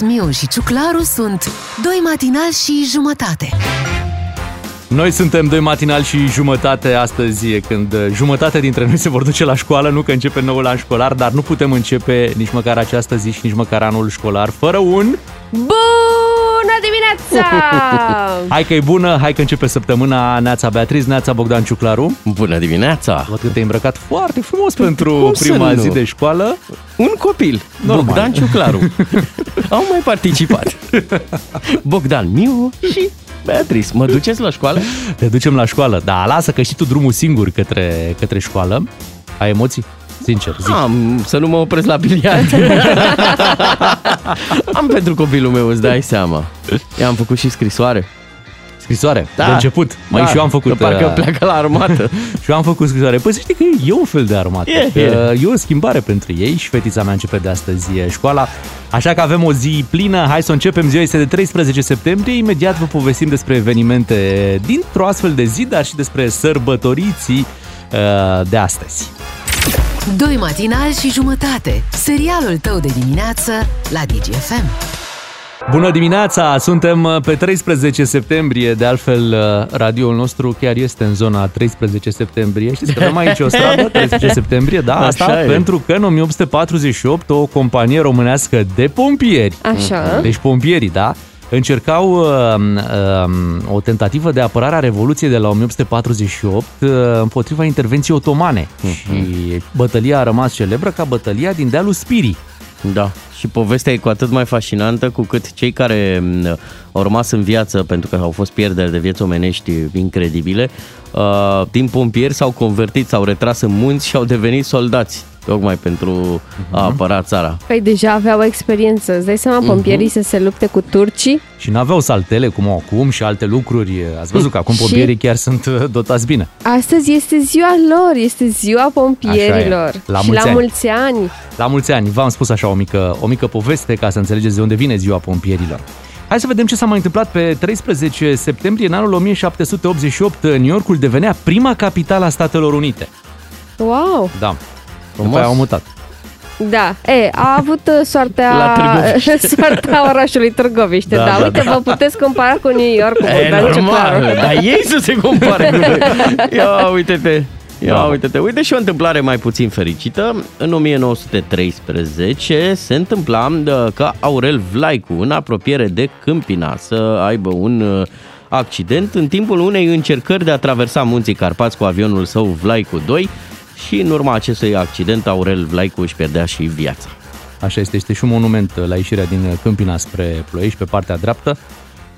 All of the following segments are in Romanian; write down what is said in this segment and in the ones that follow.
Thomas, Miu și Ciuclaru sunt Doi matinali și jumătate. Noi suntem doi matinal și jumătate astăzi, când jumătate dintre noi se vor duce la școală, nu că începe noul an școlar, dar nu putem începe nici măcar această zi și nici măcar anul școlar fără un... Bună dimineața! Hai că e bună, hai că începe săptămâna Neața Beatriz, Neața Bogdan Ciuclaru. Bună dimineața! Văd că te-ai îmbrăcat foarte frumos pentru Cum să prima nu? zi de școală. Un copil, Normal. Bogdan Ciuclaru. Au mai participat. Bogdan Miu și Beatrice. Mă duceți la școală? Te ducem la școală, da, lasă că știi tu drumul singur către, către școală. Ai emoții? Sincer, zic. Am, să nu mă opresc la biliard. Am pentru copilul meu, îți dai seama. I-am făcut și scrisoare. Scrisoare, de început. Mai Da, și eu am făcut... Că parcă uh, pleacă la armată. Și eu am făcut scrisoare. Păi să știi că e un fel de armată. E, Că e. e o schimbare pentru ei și fetița mea începe de astăzi e, școala. Așa că avem o zi plină. Hai să o începem. Ziua este de 13 septembrie. Imediat vă povestim despre evenimente dintr-o astfel de zi, dar și despre sărbătoriții uh, de astăzi. Doi matinali și jumătate. Serialul tău de dimineață la DGFM. Bună dimineața! Suntem uh, pe 13 septembrie, de altfel uh, radioul nostru chiar este în zona 13 septembrie. Știți că avem aici o stradă, 13 septembrie, da, asta Așa e. pentru că în 1848 o companie românească de pompieri, Așa. deci pompierii, da, încercau uh, uh, o tentativă de apărare a Revoluției de la 1848 uh, împotriva intervenției otomane. Și bătălia a rămas celebră ca bătălia din dealul Spirii. Da, și povestea e cu atât mai fascinantă cu cât cei care m, au rămas în viață, pentru că au fost pierderi de vieți omenești incredibile, uh, din pompieri s-au convertit, s-au retras în munți și au devenit soldați, tocmai pentru a apăra țara. Păi deja aveau experiență. Îți dai seama pompierii să se lupte cu turcii? Și n-aveau saltele cum au acum și alte lucruri. Ați văzut că acum Și- pompierii chiar sunt uh, dotați bine. Astăzi este ziua lor, este ziua pompierilor. Așa e. La și mulți la ani. mulți ani. La mulți ani, v-am spus așa o mică, o mică poveste ca să înțelegeți de unde vine ziua pompierilor. Hai să vedem ce s-a mai întâmplat pe 13 septembrie în anul 1788. New Yorkul devenea prima capitală a Statelor Unite. Wow! Da. Frumos. După aia au mutat. Da, e, a avut uh, soartea, La Târgoviște. soartea orașului Târgoviște. Da, Da, da, Uite, vă puteți compara cu New York, cu E Bogdan normal, Ciuclaru. dar ei să se compare cu noi. Ia uite-te. Ia Da. uite-te. Uite și o întâmplare mai puțin fericită. În 1913 se întâmpla uh, ca Aurel Vlaicu, în apropiere de Câmpina, să aibă un uh, accident în timpul unei încercări de a traversa munții Carpați cu avionul său Vlaicu 2 și în urma acestui accident Aurel Vlaicu își pierdea și viața. Așa este, este și un monument la ieșirea din Câmpina spre Ploiești, pe partea dreaptă.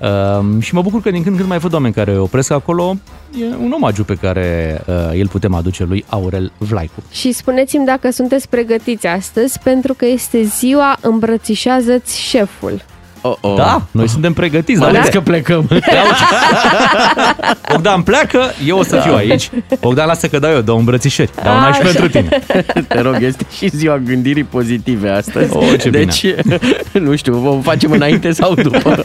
Um, și mă bucur că din când în când mai văd oameni care opresc acolo. E un omagiu pe care uh, îl putem aduce lui Aurel Vlaicu. Și spuneți-mi dacă sunteți pregătiți astăzi, pentru că este ziua Îmbrățișează-ți șeful. Oh, oh. Da, noi suntem pregătiți. Mai dar ales uite, că plecăm. Bogdan pleacă, eu o să fiu aici. Bogdan, lasă că dau eu două îmbrățișări. Dau una și Așa. pentru tine. Te rog, este și ziua gândirii pozitive astăzi. Oh, ce bine. deci, nu știu, vom facem înainte sau după.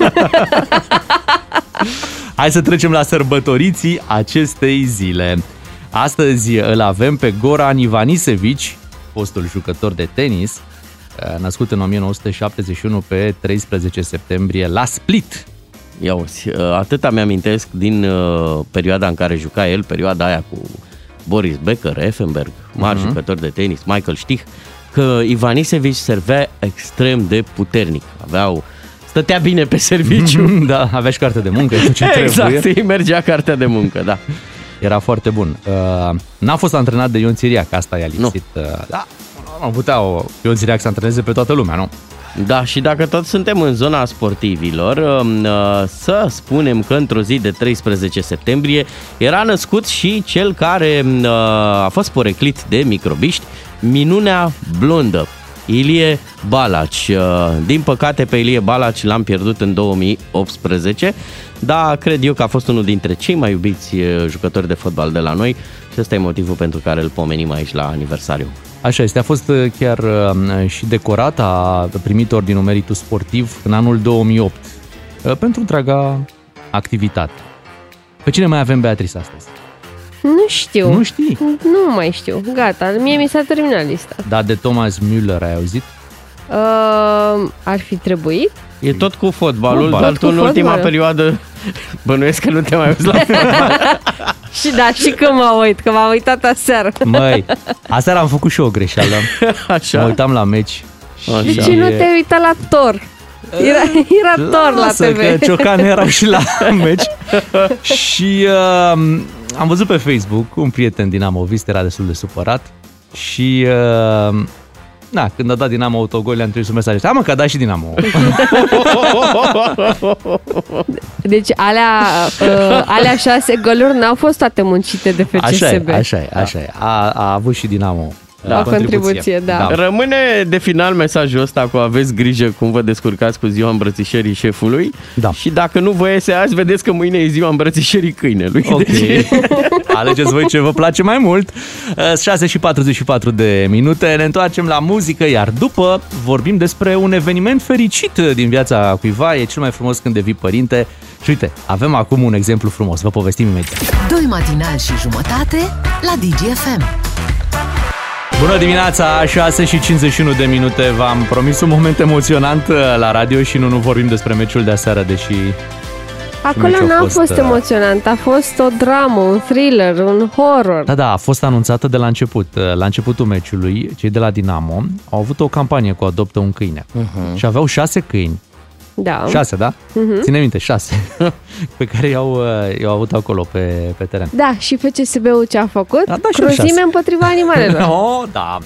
Hai să trecem la sărbătoriții acestei zile. Astăzi îl avem pe Goran Ivanisevici, fostul jucător de tenis, născut în 1971 pe 13 septembrie la Split. Ia uzi, atâta mi-amintesc din uh, perioada în care juca el, perioada aia cu Boris Becker, Effenberg, mari Mhm. jucători de tenis, Michael Stich, că Ivanisevici servea extrem de puternic. Aveau, stătea bine pe serviciu. Da, avea și carte de muncă, tot ce exact, trebuie. îi mergea cartea de muncă, da. Era foarte bun. Uh, N-a fost antrenat de Ion Țiriac, asta i-a lipsit. Uh, Da, nu putea o Ion Țiriac să antreneze pe toată lumea, nu? Da, și dacă tot suntem în zona sportivilor, um, uh, să spunem că într-o zi de 13 septembrie era născut și cel care um, uh, a fost poreclit de microbiști, minunea blondă, Ilie Balaci. Uh, Din păcate pe Ilie Balaci l-am pierdut în 2018, dar cred eu că a fost unul dintre cei mai iubiți uh, jucători de fotbal de la noi și ăsta e motivul pentru care îl pomenim aici la aniversariu. Așa este, a fost uh, chiar uh, și decorat, a primit Ordinul Meritu Sportiv în anul 2008 uh, pentru întreaga activitate. Pe cine mai avem, Beatrice, astăzi? Nu știu. Nu știi? Nu mai știu. Gata, mie mi s-a terminat lista. Da, de Thomas Müller ai auzit? Uh, ar fi trebuit? E tot cu fotbalul, Fotbal. dar Tot tu cu în ultima fotbalul. perioadă bănuiesc că nu te mai uiți la fotbal. Și da, și că mă uit, că m-am uitat aseară. Măi, aseară am făcut și eu o greșeală. Mă Așa. uitam la meci. Așa. De ce nu te-ai uitat la Thor? Era, era Thor la Lasă TV. că Ciocane erau și la meci. și uh, am văzut pe Facebook un prieten dinamovist, era destul de supărat. Și uh, na, când a dat Dinamo autogol, le-am trimis un mesaj. Da, mă, că a dat și Dinamo. Deci alea, uh, alea șase goluri n-au fost toate muncite de FCSB. Așa e, așa e, așa e. A, a avut și Dinamo Da, o contribuție, da. Rămâne de final mesajul ăsta cu aveți grijă cum vă descurcați cu ziua îmbrățișării șefului Da. și dacă nu vă iese azi, vedeți că mâine e ziua îmbrățișării câinelui. Ok. Deci, Alegeți voi ce vă place mai mult. Uh, 6 și 44 de minute. Ne întoarcem la muzică, iar după vorbim despre un eveniment fericit din viața cuiva. E cel mai frumos când devii părinte. Și uite, avem acum un exemplu frumos. Vă povestim imediat. Doi matinali și jumătate la DGFM. Bună dimineața, 6 și 51 de minute. V-am promis un moment emoționant uh, la radio și nu, nu vorbim despre meciul de aseară, deși Acolo meciul a n-a fost, fost, uh, emoționant, a fost o dramă, un thriller, un horror. Da, da, a fost anunțată de la început. La începutul meciului, cei de la Dinamo au avut o campanie cu Adoptă un câine. Uh-huh. Și aveau șase câini. Da. Șase, da? Uh-huh. Ține minte, șase. pe care i-au, uh, i-au avut acolo pe, pe teren. Da, și FCSB-ul ce a făcut? A dat și el Cruzime șase. împotriva animalelor. Oh, da.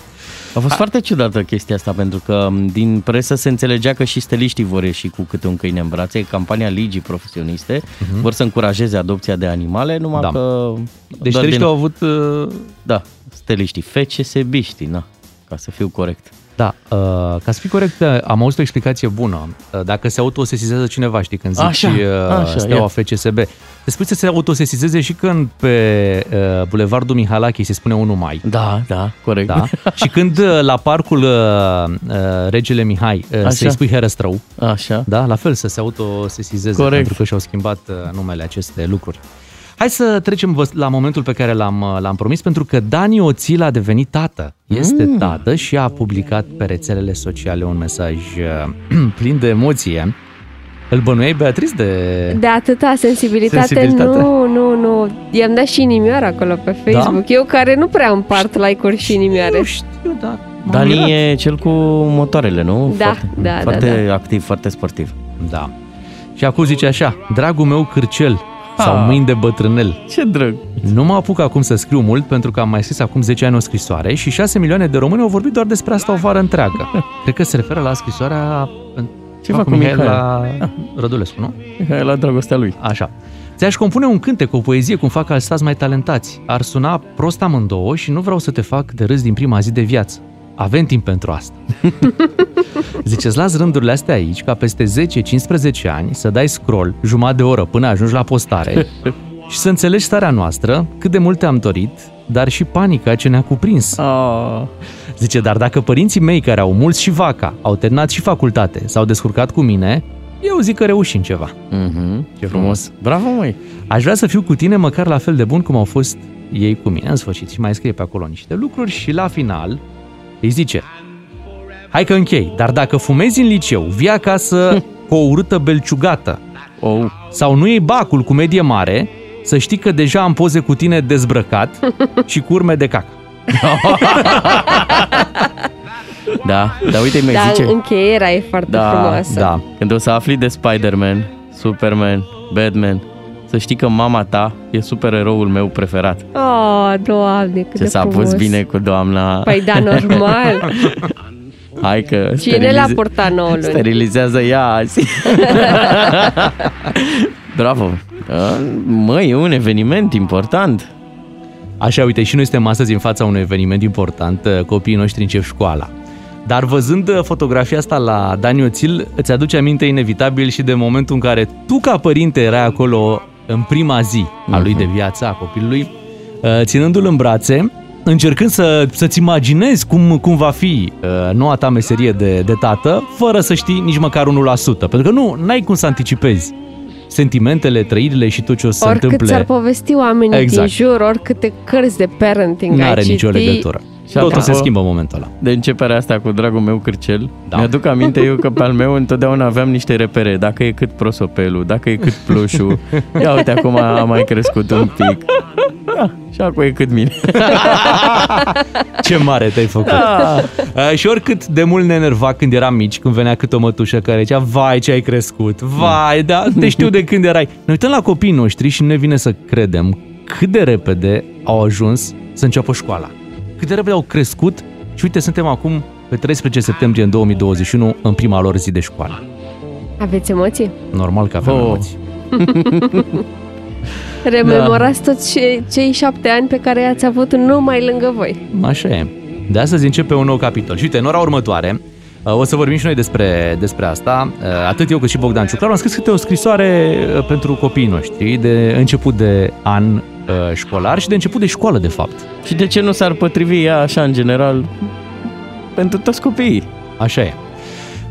A fost foarte ciudată chestia asta, pentru că m, din presă se înțelegea că și steliștii vor ieși cu câte un câine în brațe. E campania ligii profesioniste. Uh-huh. Vor să încurajeze adopția de animale, numai Da. că... Deci doar steliștii din- au avut... uh, Da, steliștii, FCSB-știi, na, ca să fiu corect. Da, uh, ca să fii corect, uh, am auzit o explicație bună. Uh, Dacă se autosesizează cineva, știi, când zici Așa, uh, așa, steaua ia. FCSB, te spui să se autosesizeze și când pe uh, Bulevardul Mihalache se spune 1 mai. Da, da, corect. Da? și când uh, la parcul uh, uh, Regele Mihai uh, Așa. să-i spui Herăstrău, Așa. da? la fel să se autosesizeze, Corect. pentru că și-au schimbat uh, numele aceste lucruri. Hai să trecem vă- la momentul pe care l-am, uh, l-am promis, pentru că Dani Oțil a devenit tată. Este Mm. tată și a publicat pe rețelele sociale un mesaj uh, plin de emoție. Îl bănuiai, Beatriz, de... De atâta sensibilitate, Sensibilitate. nu, nu, nu. I-am dat și inimioară acolo pe Facebook. Eu care nu prea împart like-uri și inimioare. Nu știu, da. m-am mirat. Dani e cel cu motoarele, nu? Da, foarte, da, da, Foarte activ, foarte sportiv. Da. Și acum zice așa, dragul meu cârcel sau Ah. mâini de bătrânel. Ce drăg! Nu mă apuc acum să scriu mult pentru că am mai scris acum 10 ani o scrisoare și 6 milioane de români au vorbit doar despre asta o vară întreagă. Cred că se referă la scrisoarea Ceva cu cu Mihail Mihail. la Rădulescu, nu? E la dragostea lui. Așa. Ți-aș compune un cântec, o poezie, cum fac alți stați mai talentați. Ar suna prost amândouă și nu vreau să te fac de râs din prima zi de viață. Avem timp pentru asta. Zice, îți las rândurile astea aici, ca peste 10-15 ani să dai scroll jumătate de oră până ajungi la postare și să înțelegi starea noastră, cât de mult te-am dorit, dar și panica ce ne-a cuprins. Oh. Zice, dar dacă părinții mei care au mulți și vaca, au terminat și facultate, s-au descurcat cu mine, eu zic că reușim ceva. Mm-hmm. Ce frumos. Bravo, măi! Aș vrea să fiu cu tine măcar la fel de bun cum au fost ei cu mine. În sfârșit, și mai scrie pe acolo niște lucruri și la final îi zice Hai că închei, dar dacă fumezi în liceu, vii acasă cu o urâtă belciugată Oh. sau nu iei bacul cu medie mare, să știi că deja am poze cu tine dezbrăcat și cu urme de cac. Da, dar uite, mi Dar zice... încheierea e foarte Da, frumoasă. Da, Când o să afli de Spider-Man, Superman, Batman, să știi că mama ta e supereroul meu preferat. Oh, doamne, cât Ce de s-a frumos. pus bine cu doamna. Păi da, normal. Hai că Cine l-a purtat nouă luni? Sterilizează ea azi. Bravo. Da, Măi, e un eveniment important. Așa, uite, și noi suntem astăzi în fața unui eveniment important, uh, copiii noștri încep școala. Dar văzând uh, fotografia asta la Dani Oțil, îți aduce aminte inevitabil și de momentul în care tu ca părinte erai acolo în prima zi a lui de viață, a copilului, uh, ținându-l în brațe, încercând să, să-ți imaginezi cum, cum va fi uh, noua ta meserie de, de tată, fără să știi nici măcar 1%. Pentru că nu ai cum să anticipezi sentimentele, trăirile și tot ce o să se Oricât întâmple. ți-ar povesti oamenii Exact. din jur, oricâte cărți de parenting Nu ai are nicio citi, legătură. Și Totul apropo se schimbă în momentul ăla. De începerea asta cu dragul meu cârcel, Da. da. mi-aduc aminte eu că pe al meu întotdeauna aveam niște repere. Dacă e cât prosopelul, dacă e cât plușul. Ia uite, acum a mai crescut un pic. Da, și acum e cât mine. Ce mare te-ai făcut. Da. Uh, și oricât de mult ne enerva când eram mici, când venea câte o mătușă care zicea, vai ce ai crescut, vai, da, te știu de când erai. Ne uităm la copiii noștri și nu ne vine să credem cât de repede au ajuns să înceapă școala. Cât de repede au crescut și uite, suntem acum pe 13 septembrie în 2021 în prima lor zi de școală. Aveți emoții? Normal că avem Oh. emoții. Rememorați da. toți cei, cei șapte ani pe care i-ați avut numai lângă voi. Așa e. De astăzi începe un nou capitol. Și uite, în ora următoare uh, o să vorbim și noi despre, despre asta. Uh, Atât eu cât și Bogdan Ciuclaru am scris câte o scrisoare uh, pentru copiii noștri de început de an uh, școlar și de început de școală, de fapt. și de ce nu s-ar potrivi ea așa în general pentru toți copiii? Așa e.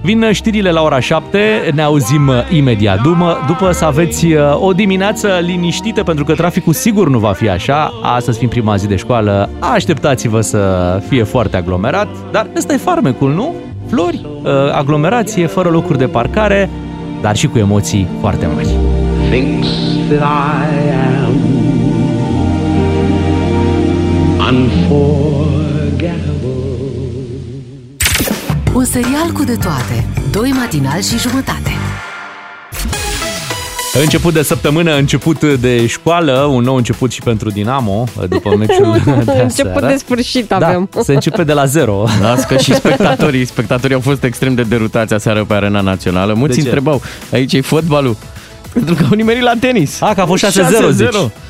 Vin știrile la ora 7, ne auzim uh, imediat după, după să aveți uh, o dimineață liniștită pentru că traficul sigur nu va fi așa. Astăzi fiind prima zi de școală, așteptați-vă să fie foarte aglomerat, dar ăsta e farmecul, nu? Flori, uh, aglomerație, fără locuri de parcare, dar și cu emoții foarte mari. thinks that I am unforgettable. Un serial cu de toate. Doi matinali și jumătate. Început de săptămână, început de școală, un nou început și pentru Dinamo, după meciul de Început aseară. de sfârșit Da, avem. se începe de la zero. Las că și spectatorii, spectatorii au fost extrem de derutați aseară pe arena națională. Mulți De ce? întrebau, aici e fotbalul? Pentru că au nimerit la tenis. A, că a fost 6-0, 6-0. zici.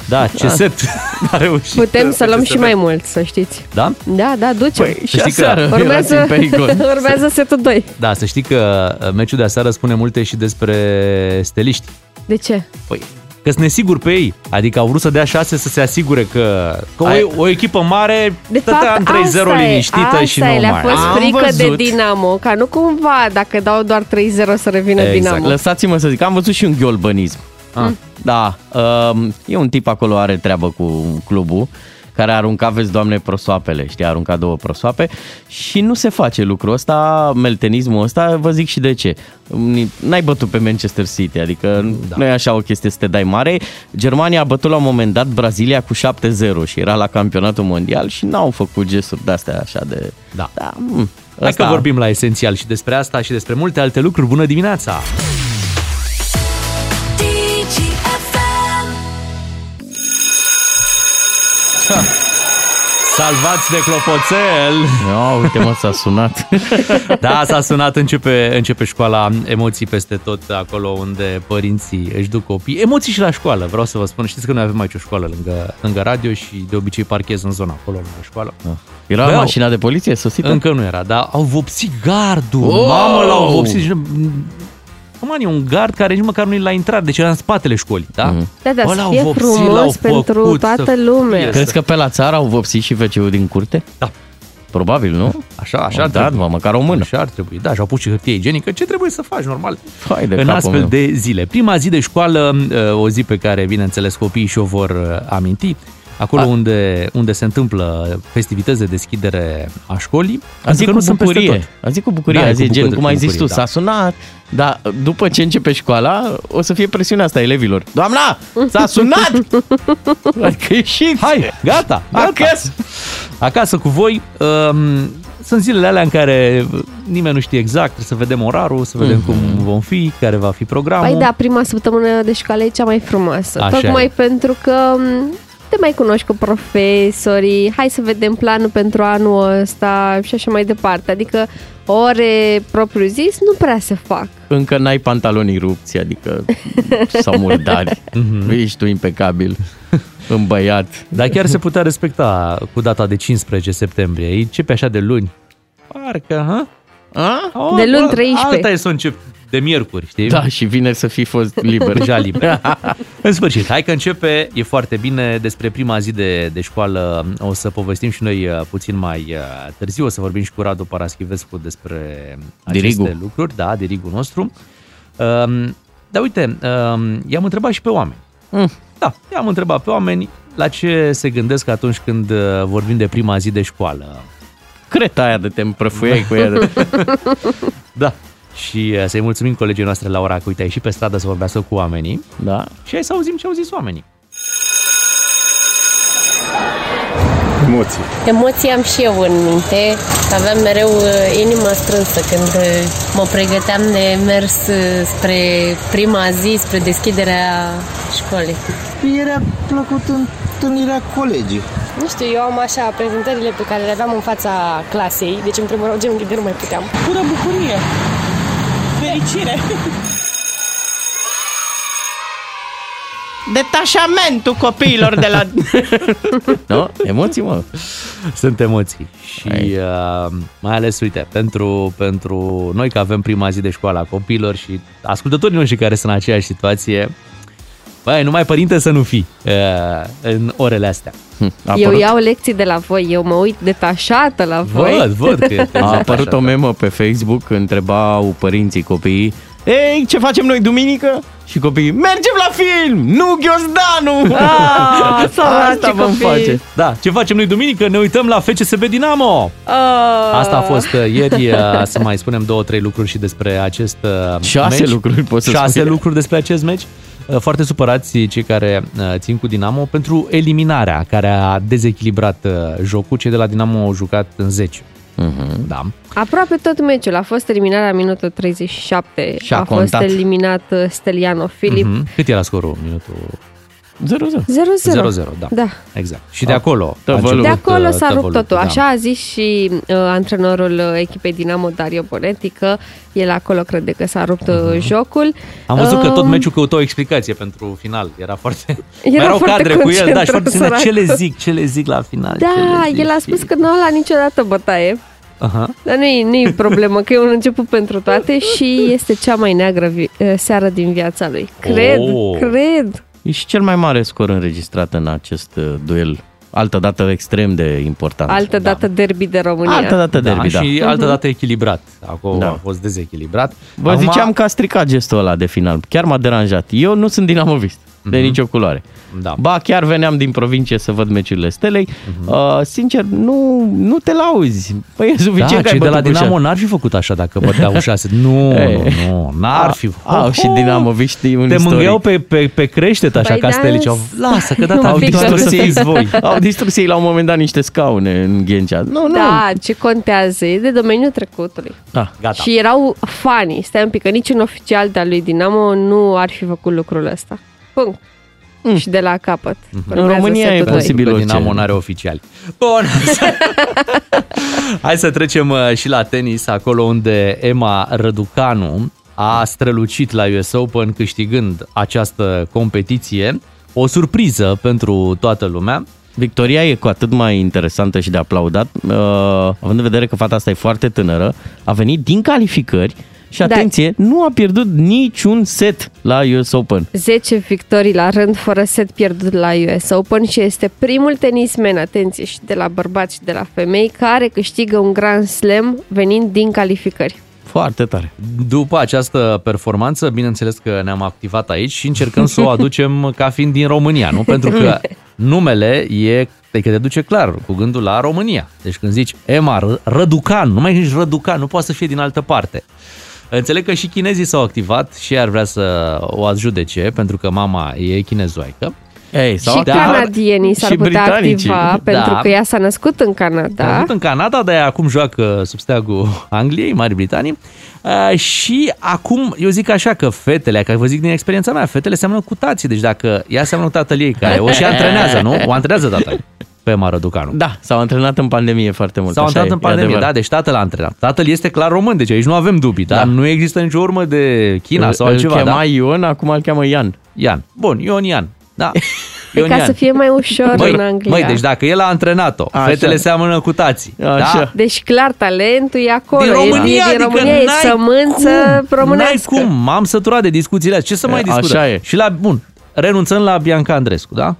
Da, ce set a reușit. Putem să luăm și FCSB. mai mult, să știți. Da? Da, da, ducem. Păi, și știi că aseară urmează, erați în pericol. urmează setul 2. Da, să știi că uh, meciul de aseară spune multe și despre steliști. De ce? Păi, că sunt nesiguri pe ei. Adică au vrut să dea șase să se asigure că, că Ai- o, o echipă mare De stătea fapt, în 3-0 asta e, liniștită asta și nu e, le-a mai... fost Am frică văzut. de Dinamo, ca nu cumva dacă dau doar 3-0 să revină Exact. Dinamo. Lăsați-mă să zic, am văzut și un ghiolbănism. Ah. Da, um, e un tip acolo, are treabă cu clubul, care a aruncat, vezi, doamne, prosoapele, știi, a aruncat două prosoape și nu se face lucrul ăsta, meltenismul ăsta, vă zic și de ce. N-ai bătut pe Manchester City, adică da. nu e așa o chestie să te dai mare. Germania a bătut la un moment dat Brazilia cu 7-0 și era la campionatul mondial și n-au făcut gesturi de-astea așa de... Da. da mm, Hai ăsta- că vorbim la esențial și despre asta și despre multe alte lucruri. Bună dimineața! Salvați de clopoțel! Ia, uite mă, s-a sunat. Da, s-a sunat, începe, începe școala, emoții peste tot acolo unde părinții își duc copii. Emoții și la școală, vreau să vă spun. Știți că noi avem aici o școală lângă, lângă radio și de obicei parchez în zona acolo, lângă școală. Era Băi, mașina de poliție sosită? Încă nu era, dar au vopsit gardul. Oh! Mamă, l-au vopsit. Și nu- Acum e un gard care nici măcar nu e la intrare, deci era în spatele școlii, da? Mhm. Da, da, Bă, să l-au fie vopsit, l-au frumos pentru făcut toată să lumea. fie. Crezi că pe la țară au vopsit și wc din curte? Da. Probabil, nu? Așa, așa Au ar dat, trebui. mă, măcar o mână. Așa ar trebui. Da, și au pus și hârtie igienică. Ce trebuie să faci, normal? Hai de în capul astfel meu. de zile. Prima zi de școală, uh, o zi pe care, bineînțeles, copiii și-o vor uh, aminti, acolo A- unde, unde se întâmplă festivități de deschidere a școlii. A pentru zis că cu nu sunt peste bucurie. tot. A zis cu bucurie. Da, a e zis cu gen, bucurie, cum ai cu zis tu, bucurie, s-a sunat. Dar după ce începe școala, o să fie presiunea asta a elevilor. Doamna, s-a sunat! adică ieșiți! Hai, gata, gata. Acasă! Acasă cu voi. Um, sunt zilele alea în care nimeni nu știe exact, trebuie să vedem orarul, să vedem cum vom fi, care va fi programul. Păi da, prima săptămână de școală e cea mai frumoasă. Așa Tocmai e. pentru că m, te mai cunoști cu profesorii, hai să vedem planul pentru anul ăsta și așa mai departe. Adică ore propriu zis nu prea se fac. Încă n-ai pantalonii rupți, adică sau murdari. Ești tu impecabil, îmbăiat. Dar chiar se putea respecta cu data de 15 septembrie. Ei începe așa de luni. Parcă, ha? A? O, De luni bă, 13. Alta e să încep de miercuri, știi? Da, și vineri să fi fost liber. Deja liber. În sfârșit, hai că începe, e foarte bine. Despre prima zi de, de școală o să povestim și noi uh, puțin mai uh, târziu. O să vorbim și cu Radu Paraschivescu despre aceste Dirigu. lucruri. Da, dirigul nostru. Um, dar uite, um, i-am întrebat și pe oameni. Mm. Da, i-am întrebat pe oameni la ce se gândesc atunci când uh, vorbim de prima zi de școală. creta aia de te împrăfuiai cu ea. De... Da. Și uh, să-i mulțumim colegii noastre Laura că uite, a ieșit pe stradă să vorbească cu oamenii Da. și hai să auzim ce au zis oamenii. Emoții. Emoții am și eu în minte. Aveam mereu uh, inima strânsă când uh, mă pregăteam de mers uh, spre prima zi, spre deschiderea școlii. Era plăcut întâlnirea colegii. Nu știu, eu am așa prezentările pe care le aveam în fața clasei, deci îmi tremurau genunchii de nu mai puteam. Pură bucurie. Fericire. Detașamentul copiilor de la... nu? Emoții, mă. Sunt emoții și Hai. uh, mai ales, uite, pentru, pentru noi că avem prima zi de școală a copiilor și ascultătorii noștri care sunt în aceeași situație, băi, numai părinte să nu fii uh, în orele astea. A Eu apărut, iau lecții de la voi, eu mă uit detașată la voi. Văd, văd că e a apărut o memă pe Facebook, întrebau părinții copiii Ei, ce facem noi duminică? Și copiii, mergem la film! Nu Ghiozdanu! Ah, săraci Asta vom copii. face. Da, ce facem noi duminică? Ne uităm la FCSB Dinamo! Ah. Asta a fost uh, ieri, uh, să mai spunem două, trei lucruri și despre acest uh, Șase meci. lucruri poți să Șase spui. lucruri despre acest meci. Uh, Foarte supărați cei care uh, țin cu Dinamo pentru eliminarea care a dezechilibrat uh, jocul. Cei de la Dinamo au jucat în 10. Mhm. Da. Aproape tot meciul. A fost eliminarea minutul 37. Și a a fost contat. eliminat uh, Steliano Filip. Mhm. Cât era scorul? Minutul 0-0. 0-0. 0-0, da. Da. Exact. Și de acolo a tăvălut. început, De acolo uh, s-a rupt tăvălutul, totul. da. Așa a zis și uh, antrenorul uh, echipei Dinamo, Dario Bonetti, că el acolo crede că s-a rupt uh, jocul. Mhm. Am văzut că tot Uh, meciul căuta o explicație pentru final. Era foarte... Era mai erau foarte cadre cu el, da, și concentrat, foarte ținea, ce le săracul. zic, ce le zic la final. ce Da, le zic, el a știi? spus că nu a luat niciodată bătaie. Aha. Dar nu e, nu e problemă, că e un început pentru toate și este cea mai neagră vi- uh, seară din viața lui. Cred, Oh. cred. E și cel mai mare scor înregistrat în acest uh, duel. Altă dată extrem de important. Altă dată derby de România. Altă dată derby, da. Și altă dată echilibrat. Acolo Da. a fost dezechilibrat. Vă Acum- ziceam că a stricat gestul ăla de final. Chiar m-a deranjat. Eu nu sunt dinamovist. De nicio culoare. Da. Ba, chiar veneam din provincie să văd meciurile Stelei. Uh, sincer, nu, nu te lauzi. Păi e suficient Da, că ai cei de la bătut cu Dinamo șase. n-ar fi făcut așa dacă băteau șase. Nu, Ei. nu, nu, n-ar fi. Au și dinamoviștii un Te istoric. mângheau pe, pe, pe creștet așa Păi ca da, stelici. Lasă că data un pic viitoare o să că- fiți voi. Au distrus ei la un moment dat niște scaune în Ghencea. Nu, nu. Da, ce contează, e de domeniul trecutului. Da. Gata. Și erau fani, stai un pic, că niciun oficial de-al lui Dinamo nu ar fi făcut lucrul ăsta. Punct. Mm. Și de la capăt. Mhm. Urmează În România setul e doi. posibil. Că orice. Dinamo n-are oficiali. Bun. Hai să trecem uh, și la tenis, acolo unde Emma Răducanu a strălucit la US Open câștigând această competiție. O surpriză pentru toată lumea. Victoria e cu atât mai interesantă și de aplaudat, uh, având în vedere că fata asta e foarte tânără, a venit din calificări și, Da. atenție, nu a pierdut niciun set la US Open. 10 victorii la rând fără set pierdut la US Open și este primul tenismen, atenție, și de la bărbați și de la femei, care câștigă un Grand Slam venind din calificări. Foarte tare. După această performanță, bineînțeles că ne-am activat aici și încercăm să o aducem ca fiind din România, nu? Pentru că numele e, adică te duce clar cu gândul la România. Deci când zici Emma R- Răducan, nu mai zici Răducan, nu poate să fie din altă parte. Înțeleg că și chinezii s-au activat și ar vrea să o adjudece, pentru că mama e chinezoaică. Ei, și canadienii s-ar și putea britanicii. activa, pentru Da. că ea s-a născut în Canada. Da. Avut în Canada, dar ea acum joacă sub steagul Angliei, Marii Britanii. Uh, și acum, eu zic așa că fetele, că vă zic din experiența mea, fetele seamănă cu tații. Deci dacă ea seamănă cu tatăl ei, care o și antrenează, nu? O antrenează tatăl pe Maraducanu. Da, s-au antrenat în pandemie foarte mult. S-au așa antrenat e, în e pandemie, da, adevărat. deci tatăl a antrenat. Tatăl este clar român, deci aici nu avem dubii, da? Da. Nu există nicio urmă de China sau Îl altceva, chema da? Ion, acum îl cheamă Ian. Ian. Bun, Ion Ian. Da. Pe Ion ca Ian. să fie mai ușor Măi, în Anglia. măi, deci dacă el a antrenat-o, Așa. fetele seamănă cu tații. Așa. Da? Deci clar, talentul e acolo. Din e- România, e, din adică România, e n-ai sămânță cum, românească. N-ai cum, m-am săturat de discuțiile astea. Ce să mai E, discutăm? așa e. Și la, bun, renunțăm la Bianca Andrescu, da?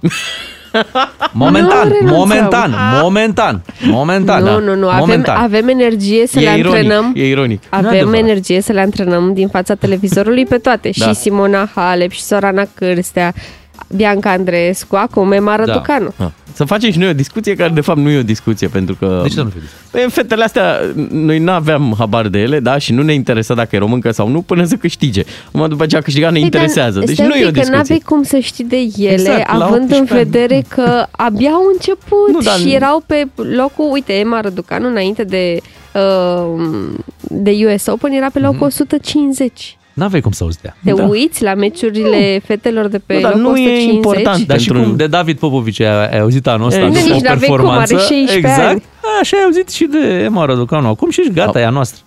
Momentan, Nu renunțăm. momentan, momentan, momentan, nu, da. nu, nu, avem, momentan. avem energie să E le ironic, antrenăm. e ironic. Avem adevărat. energie să le antrenăm din fața televizorului pe toate. Da. Și Simona Halep, și Sorana Cârstea, Bianca Andreescu, acum Emma Răducanu. Da. să facem și noi o discuție care de fapt nu e o discuție, pentru că... De ce să nu fie discuție? Păi, fetele astea, noi nu aveam habar de ele, da, și nu ne interesa dacă e româncă sau nu, până să câștige. Numai după ce a câștigat ne Păi, dar interesează. Deci stai nu un e o pic, că discuție. n-aveai cum să știi de ele, Exact, la având 18 în ani. vedere că abia au început Nu, dar- și erau pe locul, uite, Emma Răducanu, înainte de, uh, de US Open, era pe Mhm. locul 150. N-aveai cum să auzi de ea. Te Da. uiți la meciurile fetelor de pe Nu, dar locul nu e 150? important. Dar și Pentru- cum de David Popovici ai, ai auzit anul ăsta Ei, după nici o n-avei cum, performanță. are 16 exact. ani. Așa ai auzit și de Emma Răducanu. Acum și gata, e a noastră.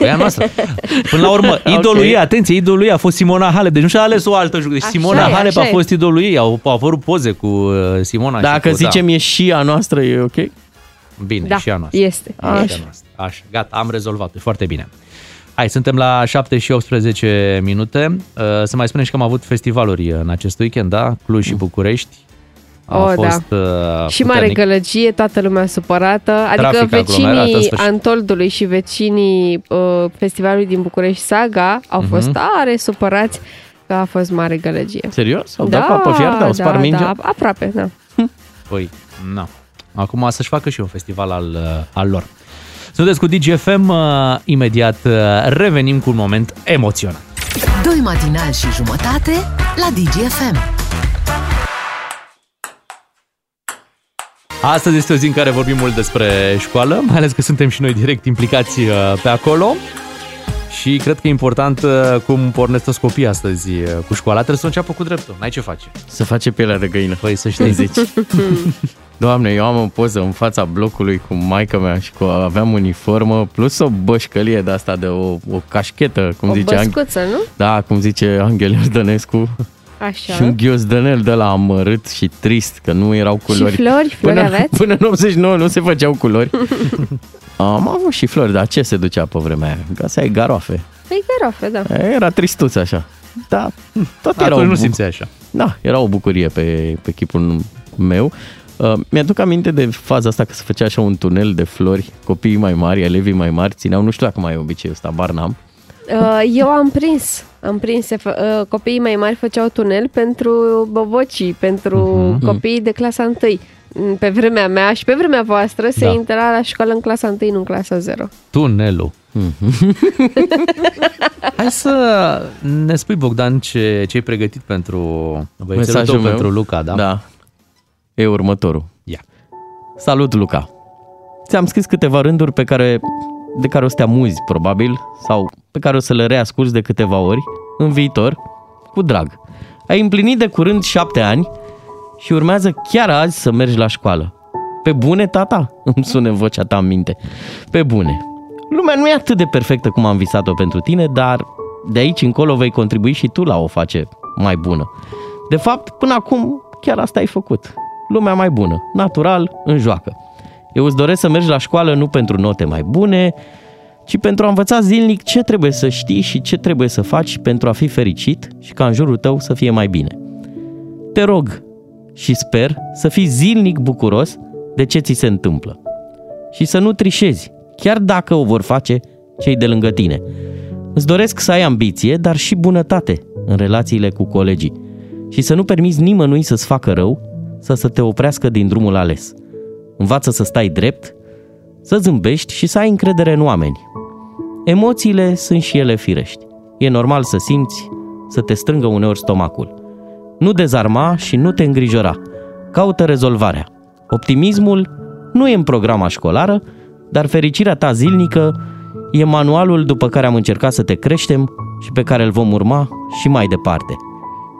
E a noastră. Până la urmă, idolul Ok. ei, atenție, idolul ei a fost Simona Halep. Deci nu și-a ales o altă jucătoare. Deci Așa Simona e, Halep a așa e. fost idolul ei. Au, au apărut poze cu uh, Simona. și Dacă cu, zicem e și a noastră, e ok? Da. Bine, Da, și a noastră. este. Așa. Și a Așa. noastră. Așa, gata, am rezolvat e foarte bine. Hai, suntem la 7 și 18 minute. Uh, Să mai spunem și că am avut festivaluri în acest weekend, da? Cluj și București. A Oh, da. fost uh, Și mare puternic. gălăgie, toată lumea supărată. Adică Trafic aglomerat în vecinii sfârșit. Antoldului și vecinii uh, festivalului din București Saga au Mhm. fost tare supărați că a fost mare gălăgie. Serios? Au dat cu apă fiartă? Au spart da, mingea? da, aproape, da. Păi, nu. Acum să-și facă și un festival al, uh, al lor. Sunteți cu DGFM, uh, imediat uh, revenim cu un moment emoționant. Doi matinali și jumătate la DGFM. Astăzi este o zi în care vorbim mult despre școală, mai ales că suntem și noi direct implicați uh, pe acolo. Și cred că e important uh, cum pornesc toți copiii astăzi uh, cu școala. Trebuie să înceapă cu dreptul. N-ai ce face. Să face pielea de găină. Păi să știi. zici. Doamne, eu am o poză în fața blocului cu maica mea și cu aveam uniformă plus o bășcălie de asta de o, o cașchetă, cum o zice Ang- băscuță, nu? Da, cum zice Angel Iordănescu. Așa. Și un ghiozdănel de la amărât și trist, că nu erau culori. Și flori? Flori până, aveți? până în 89 nu se făceau culori. Am avut și flori, dar ce se ducea pe vremea aia? Ca să ai garoafe. Păi garofe, da. Era tristuț așa. Da, tot era Atunci o nu bu- simțeai așa. Da, era o bucurie pe, pe chipul meu. Uh, mi-aduc aminte de faza asta că se făcea așa un tunel de flori, copiii mai mari, elevii mai mari, țineau, nu știu dacă mai e obiceiul ăsta, bar n-am. Uh, Eu am prins, am prins, se fă, uh, copiii mai mari făceau tunel pentru bobocii, pentru Mhm. copiii de clasa 1. Mm, Pe vremea mea și pe vremea voastră se Da. intra la școală în clasa 1, nu în clasa 0. Tunelul. Hai să ne spui, Bogdan, ce, ce ai pregătit pentru băiețelul tău, pentru Luca, da? Da. E următorul. Ia. Salut, Luca. Ți-am scris câteva rânduri pe care, de care o să te amuzi, probabil, sau pe care o să le reasculți de câteva ori în viitor, cu drag. Ai împlinit de curând șapte ani și urmează chiar azi să mergi la școală. Pe bune, tata? Îmi sune vocea ta în minte. Pe bune. Lumea nu e atât de perfectă cum am visat-o pentru tine, dar de aici încolo vei contribui și tu la a o face mai bună. De fapt, până acum, chiar asta ai făcut. Lumea mai bună, natural, în joacă. Eu îți doresc să mergi la școală nu pentru note mai bune, ci pentru a învăța zilnic ce trebuie să știi și ce trebuie să faci pentru a fi fericit și ca în jurul tău să fie mai bine. Te rog și sper să fii zilnic bucuros de ce ți se întâmplă. Și să nu trișezi, chiar dacă o vor face cei de lângă tine. Îți doresc să ai ambiție, dar și bunătate în relațiile cu colegii și să nu permiți nimănui să-ți facă rău, să, să te oprească din drumul ales. Învață să stai drept, să zâmbești și să ai încredere în oameni. Emoțiile sunt și ele firești. E normal să simți, să te strângă uneori stomacul. Nu dezarma și nu te îngrijora. Caută rezolvarea. Optimismul nu e în programa școlară, dar fericirea ta zilnică e manualul după care am încercat să te creștem și pe care îl vom urma și mai departe.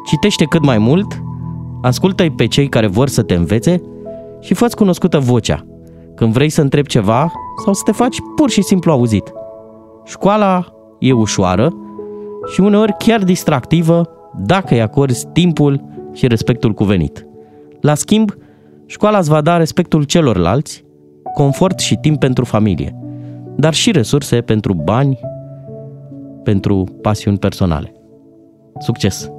Citește cât mai mult, ascultă-i pe cei care vor să te învețe și fă cunoscută vocea când vrei să întrebi ceva sau să te faci pur și simplu auzit. Școala e ușoară și uneori chiar distractivă dacă îi acorzi timpul și respectul cuvenit. La schimb, școala îți va da respectul celorlalți, confort și timp pentru familie, dar și resurse pentru bani, pentru pasiuni personale. Succes!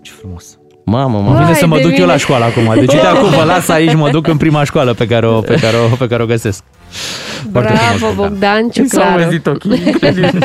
Ce frumos. Mamă, Mă mamă. vine Vai să mă de duc eu mine. la școală acum. Deci uite acum vă las aici, mă duc în prima școală pe care o, pe care o, pe care o găsesc. Foarte frumos, Bravo, Bogdan. Bogdan S-au Ciuclaru. umezit ochii, incredibil.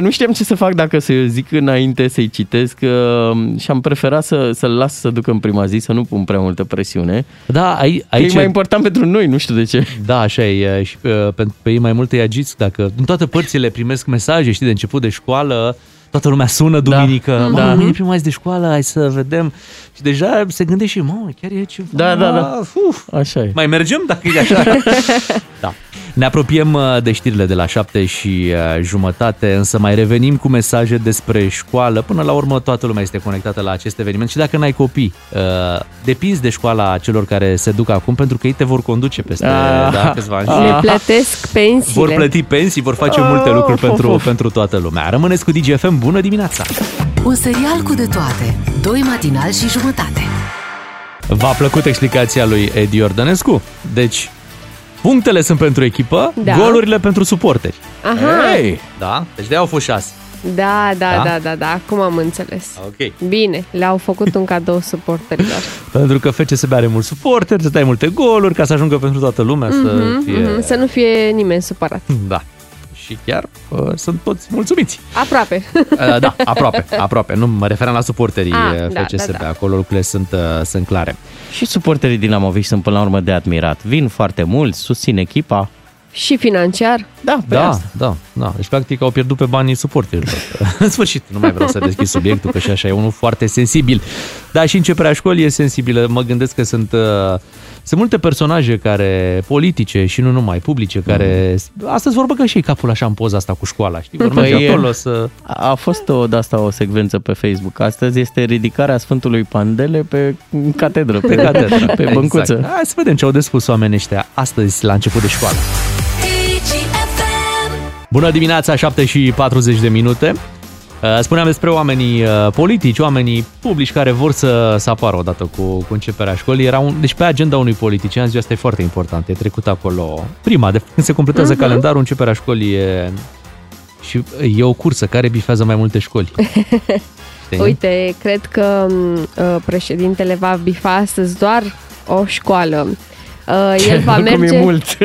Nu știam ce să fac dacă să zic înainte să-i citesc uh, și am preferat să, să-l las să ducă în prima zi, să nu pun prea multă presiune. Da, ai, Că aici e mai important pentru noi, nu știu de ce. Da, așa e. e, Și pe, pe, pe ei mai multe îi agiți dacă în toate părțile primesc mesaje, știi, de început de școală, toată lumea sună duminică, da, Da. da. mâine prima zi de școală, hai să vedem. Și deja se gândește și, mă, chiar e ceva. Da, da, da. Uf, Așa e. mai mergem dacă e așa? da. Ne apropiem uh, de știrile de la șapte și uh, jumătate, însă mai revenim cu mesaje despre școală. Până la urmă toată lumea este conectată la acest eveniment și dacă n-ai copii, uh, depinzi de școala celor care se duc acum pentru că ei te vor conduce peste Ah. da, câțiva ani. Le plătesc pensiile. Vor plăti pensii, vor face multe lucruri pentru, pentru toată lumea. Rămâneți cu DGFM, bună dimineața! Un serial cu de toate. Doi matinali și jumătate. V-a plăcut explicația lui Edi Iordănescu? Deci, punctele sunt pentru echipă, Da. golurile pentru suporteri. Aha, Hey! Da? Deci de au fost șase. da, da, Da? da, da, da, acum am înțeles. Ok. Bine, le-au făcut un cadou suporterilor. Pentru că FCSB are mulți suporteri, să dai multe goluri ca să ajungă pentru toată lumea să fie... Mhm, Să nu fie nimeni supărat. Da. Și chiar uh, sunt toți mulțumiți. Aproape. Uh, da, aproape, aproape. Nu mă referam la suporterii Ah, uh, da, FCSB. da, da. Acolo lucrurile sunt, uh, sunt clare. Și suporterii Dinamovici sunt până la urmă de admirat. Vin foarte mulți, susțin echipa. Și financiar. Da, pe Da, asta. da, da. Deci, practic, au pierdut pe banii suporterilor. în sfârșit, nu mai vreau să deschid subiectul, că și așa e unul foarte sensibil. Da, și începerea școlii e sensibilă. Mă gândesc că sunt, uh, sunt multe personaje care, politice și nu numai, publice, care... Astăzi vorbă că și ei capul așa în poza asta cu școala, știi? Vor merge Păi, acolo să... A a fost o, de asta o secvență pe Facebook. Astăzi este ridicarea Sfântului Pandele pe catedră, pe, catedră. pe băncuță. Exact. Hai să vedem ce au de spus oamenii ăștia astăzi la început de școală. Bună dimineața, 7 și 40 de minute. Uh, Spuneam despre oamenii uh, politici, oamenii publici care vor să, să apară odată cu, cu începerea școlii. Era un, deci pe agenda unui politician, ziua asta e foarte important, e trecut acolo prima, de când se completează uh-huh. calendarul, începerea școlii e, și e o cursă care bifează mai multe școli. Știi? Uite, cred că m, uh, președintele va bifa astăzi doar o școală. Uh, El va Cum merge... e mult.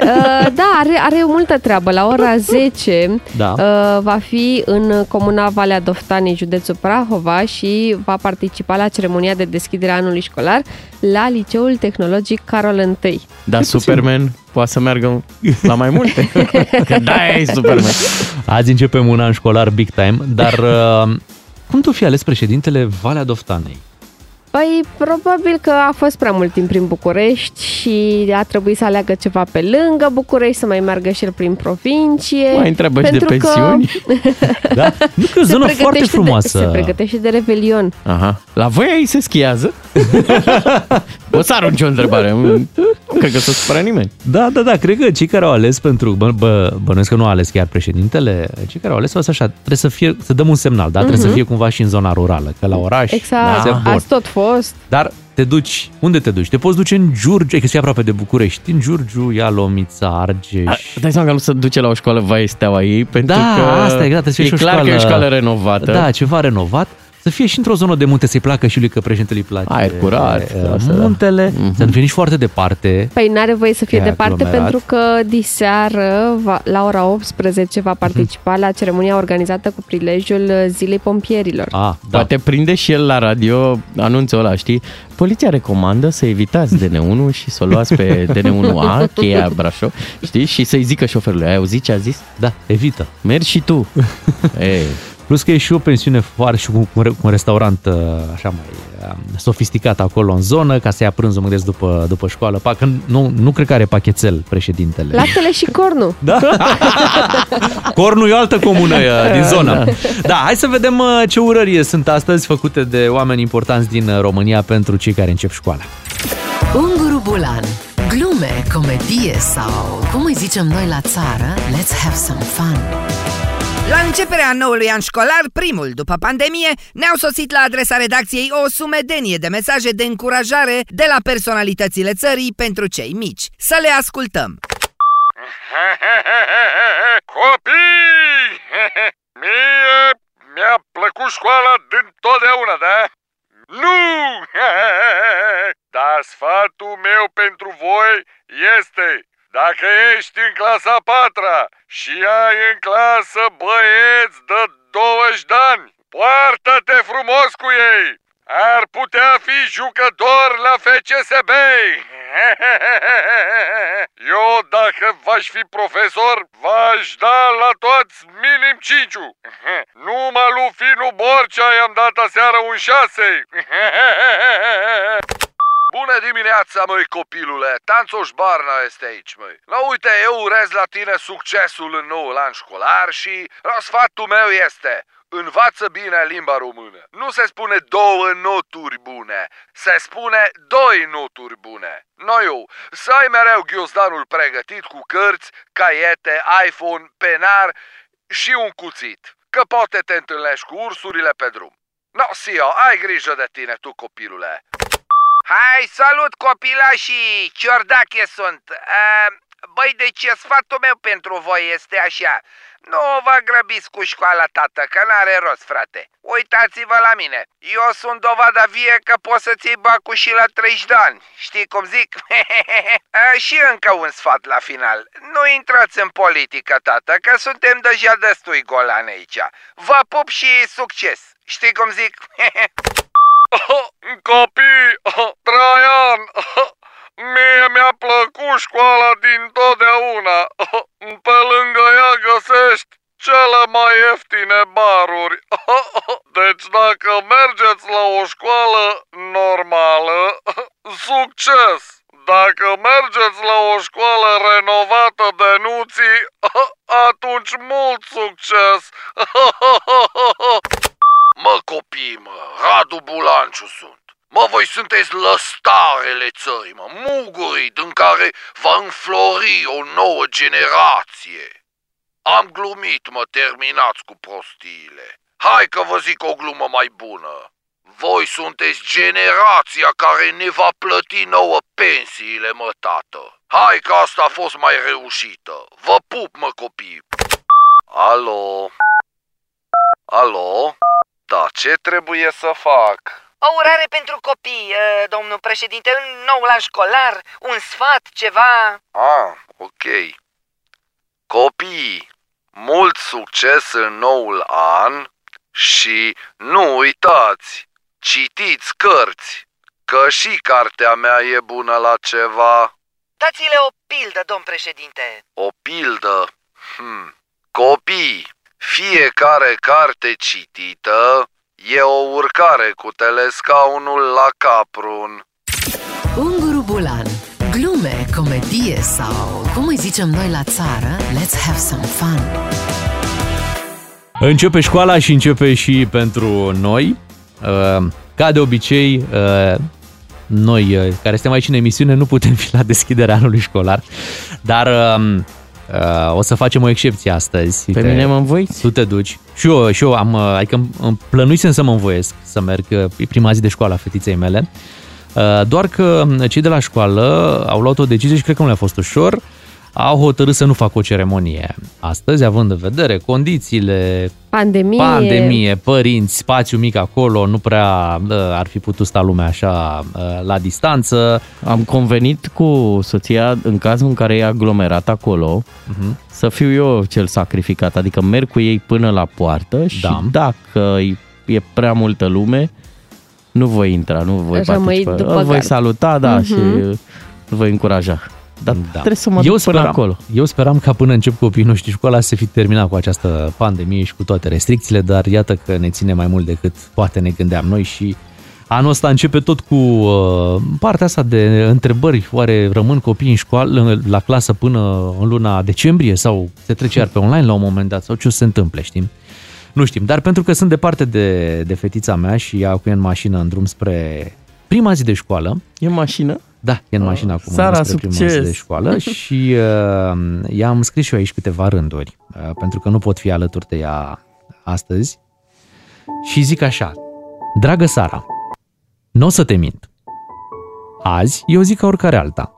Uh, da, are, are multă treabă. La ora 10 Da. uh, va fi în comuna Valea Doftani, județul Prahova și va participa la ceremonia de deschidere a anului școlar la Liceul Tehnologic Carol I. Dar Superman poate să meargă la mai multe. Că da, e Superman. Azi începem un an școlar big time, dar uh, cum tu fi ales președintele Valea Doftanei? Păi, probabil că a fost prea mult timp prin București și a trebuit să aleagă ceva pe lângă București, să mai meargă și el prin provincie. Mai întreabă și de pentru că pensiuni. Da? Nu că o se zonă pregătește foarte de- frumoasă. se pregătește de Revelion. Aha. La voi aici se schiază? o să arunci o întrebare. Nu cred că să supără nimeni. Da, da, da, cred că cei care au ales pentru, bă, bă, bănuiesc că nu au ales chiar președintele, cei care au ales au zis așa, trebuie să fie, să dăm un semnal, da? Trebuie să fie cumva și în zona rurală, că la oraș, Exact, se da. ați tot fost. Dar te duci, unde te duci? Te poți duce în Giurgiu, e că e aproape de București, în Giurgiu, Ialomița, Argeș. A, Dai seama că nu se duce la o școală vai steaua ei, pentru Da, că asta e, exact, trebuie să fie e și o clar că e o școală- școală renovată. Da, ceva renovat. Să fie și într-o zonă de munte, să-i placă și lui că președintele îi place. Aer curat, uh, asta, da. Muntele, să nu fie nici foarte departe. Păi n-are voie să fie E departe aglomerat. pentru că diseară, va, la ora 18, va participa la ceremonia organizată cu prilejul Zilei Pompierilor. Ah, da. Poate prinde și el la radio anunțul ăla, știi? Poliția recomandă să evitați DN1 și să o luați pe DN1A, cheia Brașov, știi? Și să-i zică șoferului, ai auzit ce a zis? Da, evită. Mergi și tu. Ei, Plus că e și o pensiune foarte și cu, cu un re- cu un restaurant uh, așa mai uh, sofisticat acolo în zonă, ca să ia prânzul, mă gândesc, după, după școală. Pa, că nu, nu cred că are pachetel președintele. Laptele și cornul. Da? Cornul e o altă comună uh, din zonă. Da, hai să vedem uh, ce urări sunt astăzi făcute de oameni importanți din uh, România pentru cei care încep școala. Unguru Bulan. Glume, comedie sau, cum îi zicem noi la țară, let's have some fun. La începerea noului an școlar, primul după pandemie, ne-au sosit la adresa redacției o sumedenie de mesaje de încurajare de la personalitățile țării pentru cei mici. Să le ascultăm! Copii! Mie mi-a plăcut școala din totdeauna, da? Nu! Dar sfatul meu pentru voi este Dacă ești în clasa a patra și ai în clasă băieți de 20 de ani, poartă-te frumos cu ei! Ar putea fi jucător la FCSB! Eu, dacă v-aș fi profesor, v-aș da la toți minim 5 Numai lui Finu Borcea i-am dat aseară un 6 Bună dimineața, măi, copilule! Tanțoș Barna este aici, măi. La uite, eu urez la tine succesul în noul an școlar și răsfatul meu este Învață bine limba română. Nu se spune două noturi bune, se spune doi noturi bune. Noi eu, să ai mereu ghiozdanul pregătit cu cărți, caiete, iPhone, penar și un cuțit. Că poate te întâlnești cu ursurile pe drum. No, Sio, ai grijă de tine, tu copilule. Hai, salut copilașii! Ciordache sunt! Uh, băi, deci sfatul meu pentru voi este așa. Nu vă grăbiți cu școala, tată, că n-are rost, frate. Uitați-vă la mine. Eu sunt dovada vie că poți să-ți iei bacul și la 30 de ani. Știi cum zic? și încă un sfat la final. Nu intrați în politică, tată, că suntem deja destui golani aici. Vă pup și succes. Știi cum zic? Copii, Traian, mie mi-a plăcut școala din totdeauna. Pe lângă ea găsești cele mai ieftine baruri. Deci dacă mergeți la o școală normală, succes! Dacă mergeți la o școală renovată de nuții, atunci mult succes! Mă, copii, mă, Radu Bulanciu sunt. Mă, voi sunteți lăstarele țării, mă, mugurii din care va înflori o nouă generație. Am glumit, mă, terminați cu prostiile. Hai că vă zic o glumă mai bună. Voi sunteți generația care ne va plăti nouă pensiile, mă, tată. Hai că asta a fost mai reușită. Vă pup, mă, copii. Alo? Alo? Da, ce trebuie să fac? O urare pentru copii, uh, domnul președinte, în noul an școlar, un sfat, ceva... Ah, ok. Copii, mult succes în noul an și nu uitați, citiți cărți, că și cartea mea e bună la ceva. Dați-le o pildă, domn președinte. O pildă? Hmm. Copii, fiecare carte citită e o urcare cu telescaunul la caprun. Unguru Bulan Glume, comedie sau, cum îi zicem noi la țară, let's have some fun. Începe școala și începe și pentru noi. Uh, Ca de obicei, uh, noi uh, care suntem aici în emisiune nu putem fi la deschiderea anului școlar, dar um, uh, o să facem o excepție astăzi. Pe mine mă învoiți? Tu te duci. Și eu, și eu am, uh, adică îmi- îmi plănuisem să mă învoiesc să merg, uh, e prima zi de școală a fetiței mele. Uh, Doar că cei de la școală au luat o decizie și cred că nu le-a fost ușor. Au hotărât să nu facă o ceremonie astăzi, având în vedere condițiile, Pandemie. pandemie, părinți, spațiu mic acolo, nu prea uh, ar fi putut sta lumea așa uh, la distanță. Am convenit cu soția în cazul în care e aglomerat acolo Mhm. să fiu eu cel sacrificat, adică merg cu ei până la poartă și Da. dacă e prea multă lume, nu voi intra, nu voi Rămâi participa. după Îl voi gard. saluta, da, Mhm. și îl voi încuraja. Dar Da. trebuie să mă eu duc până speram, acolo. Eu speram ca până încep copiii noștri școala să fi terminat cu această pandemie și cu toate restricțiile, dar iată că ne ține mai mult decât poate ne gândeam noi și anul ăsta începe tot cu uh, partea asta de întrebări. Oare rămân copiii în școală, la clasă până în luna decembrie sau se trece iar pe online la un moment dat sau ce o să se întâmple, știm? Nu știm, dar pentru că sunt departe de, de fetița mea și ea cu ea în mașină în drum spre prima zi de școală. E în mașină? Da, e în mașină acum Sara, spre prima succes! zi de școală și uh, i-am scris și eu aici câteva rânduri, uh, pentru că nu pot fi alături de ea astăzi. Și zic așa, dragă Sara, nu o să te mint. Azi e o zi ca oricare alta.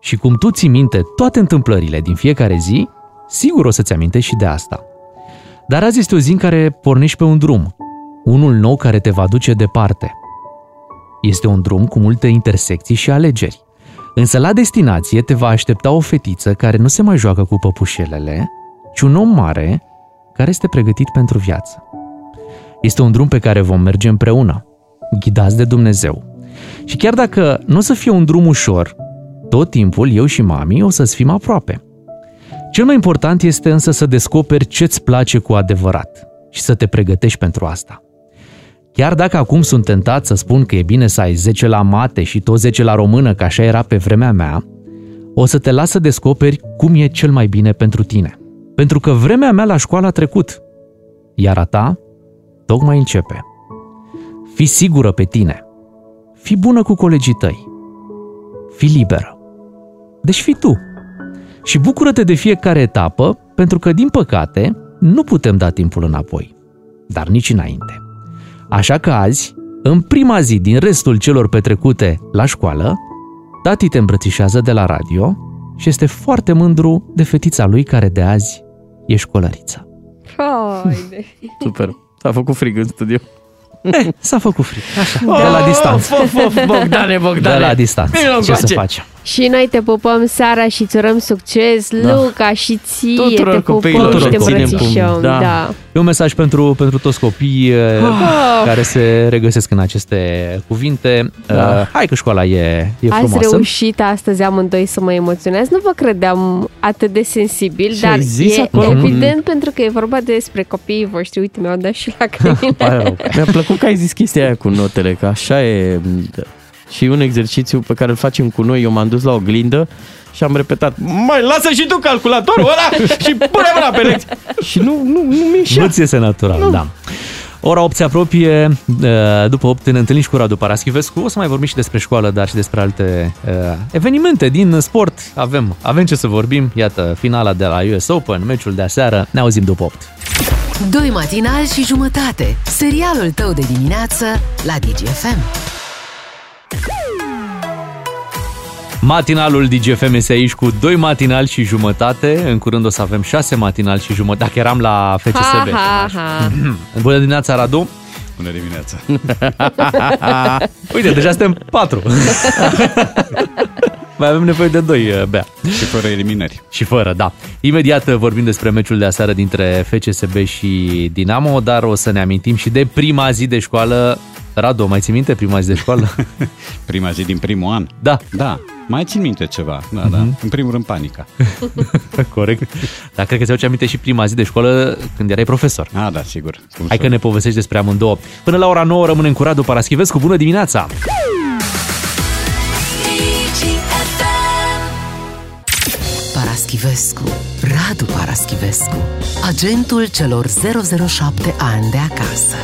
Și cum tu ții minte toate întâmplările din fiecare zi, sigur o să-ți amintești și de asta. Dar azi este o zi în care pornești pe un drum, unul nou care te va duce departe. Este un drum cu multe intersecții și alegeri. Însă la destinație te va aștepta o fetiță care nu se mai joacă cu păpușelele, ci un om mare care este pregătit pentru viață. Este un drum pe care vom merge împreună, ghidați de Dumnezeu. Și chiar dacă nu o să fie un drum ușor, tot timpul eu și mami o să-ți fim aproape. Cel mai important este însă să descoperi ce-ți place cu adevărat și să te pregătești pentru asta. Chiar dacă acum sunt tentat să spun că e bine să ai 10 la mate și tot 10 la română, că așa era pe vremea mea, o să te las să descoperi cum e cel mai bine pentru tine. Pentru că vremea mea la școală a trecut, iar a ta tocmai începe. Fii sigură pe tine. Fii bună cu colegii tăi. Fii liberă. Deci fii tu. Și bucură-te de fiecare etapă, pentru că, din păcate, nu putem da timpul înapoi, dar nici înainte. Așa că azi, în prima zi din restul celor petrecute la școală, tati te îmbrățișează de la radio și este foarte mândru de fetița lui care de azi e școlăriță. Haide. Super. S-a făcut frig în studio. Eh, s-a făcut frig, așa, de la distanță. Of, of, of, Bogdane, Bogdane. De la distanță. Vino Ce să încoace. facem? Și noi te pupăm seara și îți urăm succes, Da. Luca și ție, Tuturor te copiilor pupăm și te le ținem îmbrățișăm. pumn. Da. Da. E un mesaj pentru, pentru toți copiii Ah. care se regăsesc în aceste cuvinte. Da. Uh, hai că școala e, e Ați frumoasă. reușit astăzi amândoi să mă emoționați. Nu vă credeam atât de sensibil, Ce dar ai zis e acolo? evident pentru că e vorba despre copiii voștri. Uite, mi-au dat și lacrimile. Pare rău. Mi-a plăcut că ai zis chestia aia cu notele, că așa e... Și un exercițiu pe care îl facem cu noi, eu m-am dus la oglindă și am repetat, mai lasă și tu calculatorul ăla și pune mâna pe lecție. Și nu, nu, nu mi Nu ți iese natural, da. Ora 8 se apropie, uh, după 8 ne întâlnim și cu Radu Paraschivescu, o să mai vorbim și despre școală, dar și despre alte uh, evenimente din sport. Avem, avem ce să vorbim, iată, finala de la US Open, meciul de aseară, ne auzim după 8. Doi matinali și jumătate. Serialul tău de dimineață la DGFM. Matinalul DGFM este aici cu 2 matinali și jumătate, în curând o să avem 6 matinali și jumătate, dacă eram la FCSB. Ha, ha, ha. Bună dimineața, Radu! Bună dimineața! Uite, deja suntem 4. Mai avem nevoie de 2, Bea. Și fără eliminări. Și fără, da. Imediat uh, vorbim despre meciul de aseară dintre FCSB și Dinamo, dar o să ne amintim și de prima zi de școală. Radu, mai ții minte prima zi de școală? Prima zi din primul an? Da. Da, mai țin minte ceva. Da, da. Mhm. În primul rând panica. Corect. Dar cred că ți-au aminte și prima zi de școală când erai profesor. Ah, da, sigur. Cum Hai să- că ne povestești despre amândouă. Până la ora 9 rămânem cu Radu Paraschivescu. Bună dimineața! Paraschivescu, Radu Paraschivescu, agentul celor 007 ani de acasă.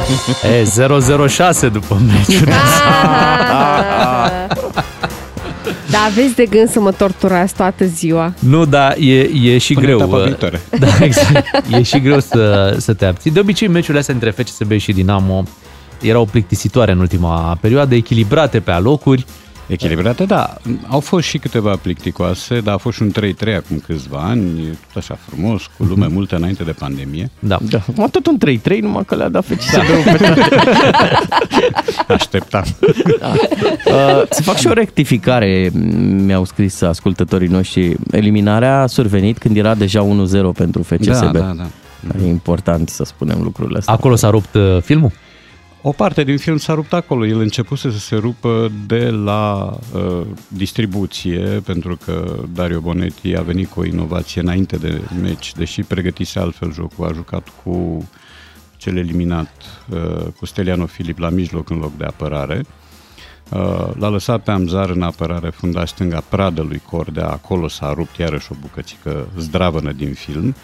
E 006 după meciul de Da, aveți de gând să mă torturați toată ziua. Nu, da, e, e și Până greu. etapa uh, viitoare. Da, exact. E și greu să, să te abții. De obicei, meciurile astea între FCSB și Dinamo erau plictisitoare în ultima perioadă, echilibrate pe alocuri. Echilibrate, da. Au fost și câteva plicticoase, dar a fost și un 3-3 acum câțiva ani, tot așa frumos, cu lume multă înainte de pandemie. Da. Da. Mă, tot un 3-3, numai că le-a dat FCSB-ul pe toate. Așteptam. Da. Uh, să fac și o rectificare, mi-au scris ascultătorii noștri. Eliminarea a survenit când era deja 1-0 pentru FCSB. Da, da, da. E important să spunem lucrurile astea. Acolo s-a rupt uh, filmul? O parte din film s-a rupt acolo. El începuse să se rupă de la uh, distribuție, pentru că Dario Bonetti a venit cu o inovație înainte de meci, deși pregătise altfel jocul. A jucat cu cel eliminat, uh, cu Steliano Filip la mijloc în loc de apărare. Uh, l-a lăsat pe Amzar în apărare fundaș stânga pradă lui Cordea, acolo s-a rupt iarăși o bucățică zdravănă din film.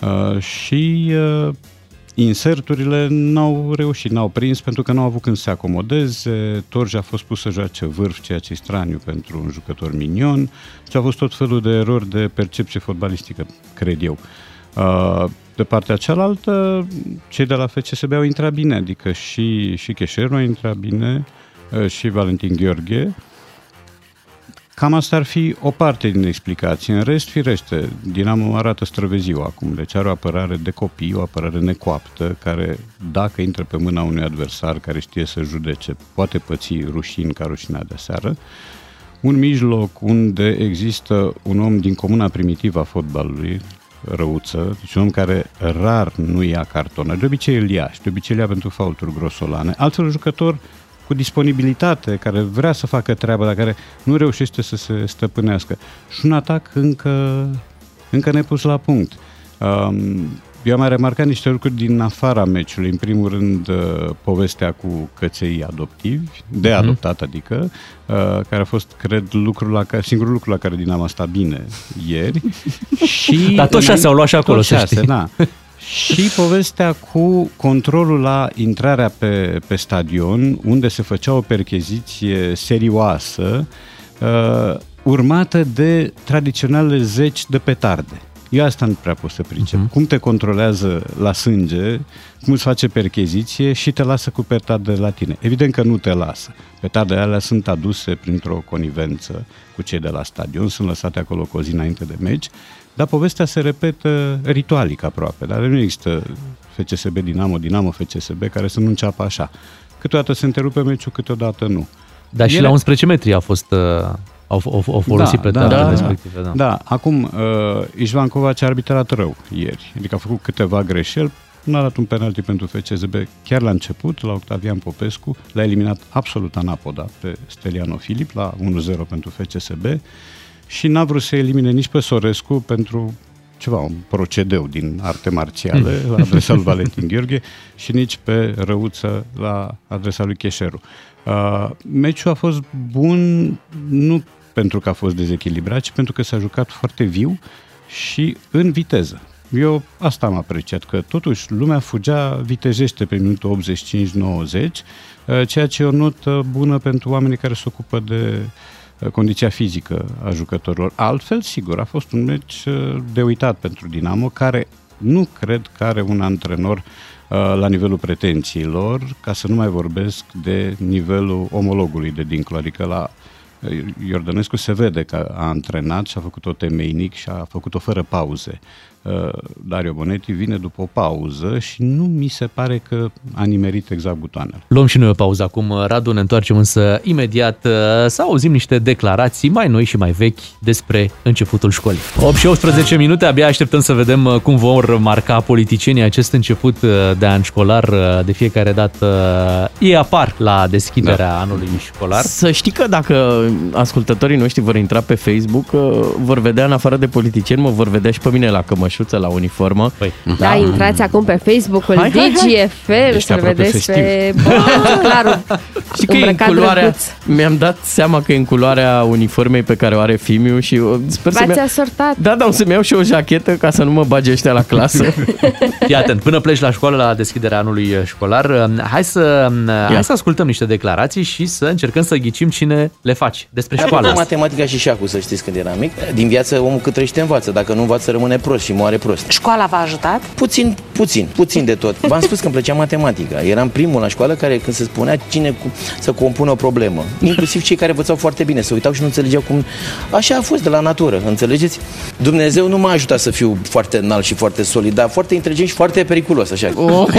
Uh, și uh, inserturile n-au reușit, n-au prins pentru că n-au avut când să se acomodeze. Torj a fost pus să joace vârf, ceea ce e straniu pentru un jucător minion și a fost tot felul de erori de percepție fotbalistică, cred eu. Uh, De partea cealaltă, cei de la FCSB au intrat bine, adică și, și Cheșeru a intrat bine, uh, și Valentin Gheorghe, Cam asta ar fi o parte din explicație. În rest, firește, Dinamo arată străveziu acum, deci are o apărare de copii, o apărare necoaptă, care, dacă intră pe mâna unui adversar care știe să judece, poate păți rușini ca rușinea de seară. un mijloc unde există un om din comuna primitivă a fotbalului, răuță, deci un om care rar nu ia cartonă. De obicei îl ia și de obicei îl ia pentru faulturi grosolane. Altfel un jucător cu disponibilitate, care vrea să facă treaba, dar care nu reușește să se stăpânească. Și un atac încă, încă nepus la punct. Um, eu am mai remarcat niște lucruri din afara meciului. În primul rând, uh, povestea cu căței adoptivi, de Mhm. adoptat, adică, uh, care a fost, cred, lucrul la care, singurul lucru la care Dinamo a stat bine ieri. și Dar tot șase au luat și acolo, tot să șase, știi. da. Și povestea cu controlul la intrarea pe, pe stadion, unde se făcea o percheziție serioasă, uh, urmată de tradiționale zeci de petarde. Eu asta nu prea pot să pricep. Uh-huh. Cum te controlează la sânge, cum îți face percheziție și te lasă cu petarde la tine. Evident că nu te lasă. Petardele alea sunt aduse printr-o conivență cu cei de la stadion, sunt lăsate acolo cu o zi înainte de meci, dar povestea se repetă ritualic aproape, dar nu există FCSB Dinamo, Dinamo FCSB care să nu înceapă așa. Câteodată se întrerupe meciul, câteodată nu. Dar și Ele- la 11 metri a fost, uh, au, au, au folosit da, pe da, respective. Da. Da, acum uh, Ișvan Covaci a arbitrat rău ieri, adică a făcut câteva greșeli, nu a dat un penalti pentru FCSB chiar la început, la Octavian Popescu, l-a eliminat absolut anapoda pe Steliano Filip la 1-0 pentru FCSB și n-a vrut să elimine nici pe Sorescu pentru ceva, un procedeu din arte marțiale la adresa lui Valentin Gheorghe și nici pe Răuță la adresa lui Cheșeru. Uh, meciul a fost bun nu pentru că a fost dezechilibrat, ci pentru că s-a jucat foarte viu și în viteză. Eu asta am apreciat, că totuși lumea fugea vitejește pe minutul 85-90, uh, ceea ce e o notă bună pentru oamenii care se ocupă de uh, condiția fizică a jucătorilor. Altfel, sigur, a fost un meci uh, de uitat pentru Dinamo, care nu cred că are un antrenor uh, la nivelul pretențiilor, ca să nu mai vorbesc de nivelul omologului de dincolo, adică la uh, Iordănescu se vede că a antrenat și a făcut-o temeinic și a făcut-o fără pauze. Uh, Dario Bonetti vine după o pauză și nu mi se pare că a nimerit exact butoanele. Luăm și noi o pauză acum, Radu, ne întoarcem însă imediat uh, să auzim niște declarații mai noi și mai vechi despre începutul școlii. 8 și 18 minute, abia așteptăm să vedem uh, cum vor marca politicienii acest început uh, de an școlar. Uh, De fiecare dată uh, ei apar la deschiderea da. anului școlar. Să știi că dacă ascultătorii noștri vor intra pe Facebook, uh, vor vedea în afară de politicieni, mă vor vedea și pe mine la cămășuță, la uniformă. Păi. Da, intrați acum pe Facebook-ul Hai, hai, hai. DGFM Ești să-l aproape vedeți festiv. pe Clarul Știi că e în îmbrăcat culoarea, drăguț. mi-am dat seama că e în culoarea uniformei pe care o are Fimiu și uh, sper să-mi V-ați ia... asortat. Da, da, o să-mi iau și o jachetă ca să nu mă bage ăștia la clasă. Fii atent, până pleci la școală la deschiderea anului școlar, uh, hai să, uh, hai să ascultăm niște declarații și să încercăm să ghicim cine le faci despre Am școală. făcut matematica și șacul, să știți, când eram mic. Din viață, omul cât trăiește învață. Dacă nu învață, rămâne prost și moare prost. Școala v-a ajutat? Puțin, puțin, puțin de tot. V-am spus că îmi plăcea matematica. Eram primul la școală care, când se spunea cine cu, să compună o problemă, inclusiv cei care învățau foarte bine, se uitau și nu înțelegeau cum... Așa a fost de la natură, înțelegeți? Dumnezeu nu m-a ajutat să fiu foarte înalt și foarte solid, dar foarte inteligent și foarte periculos, așa. Oh.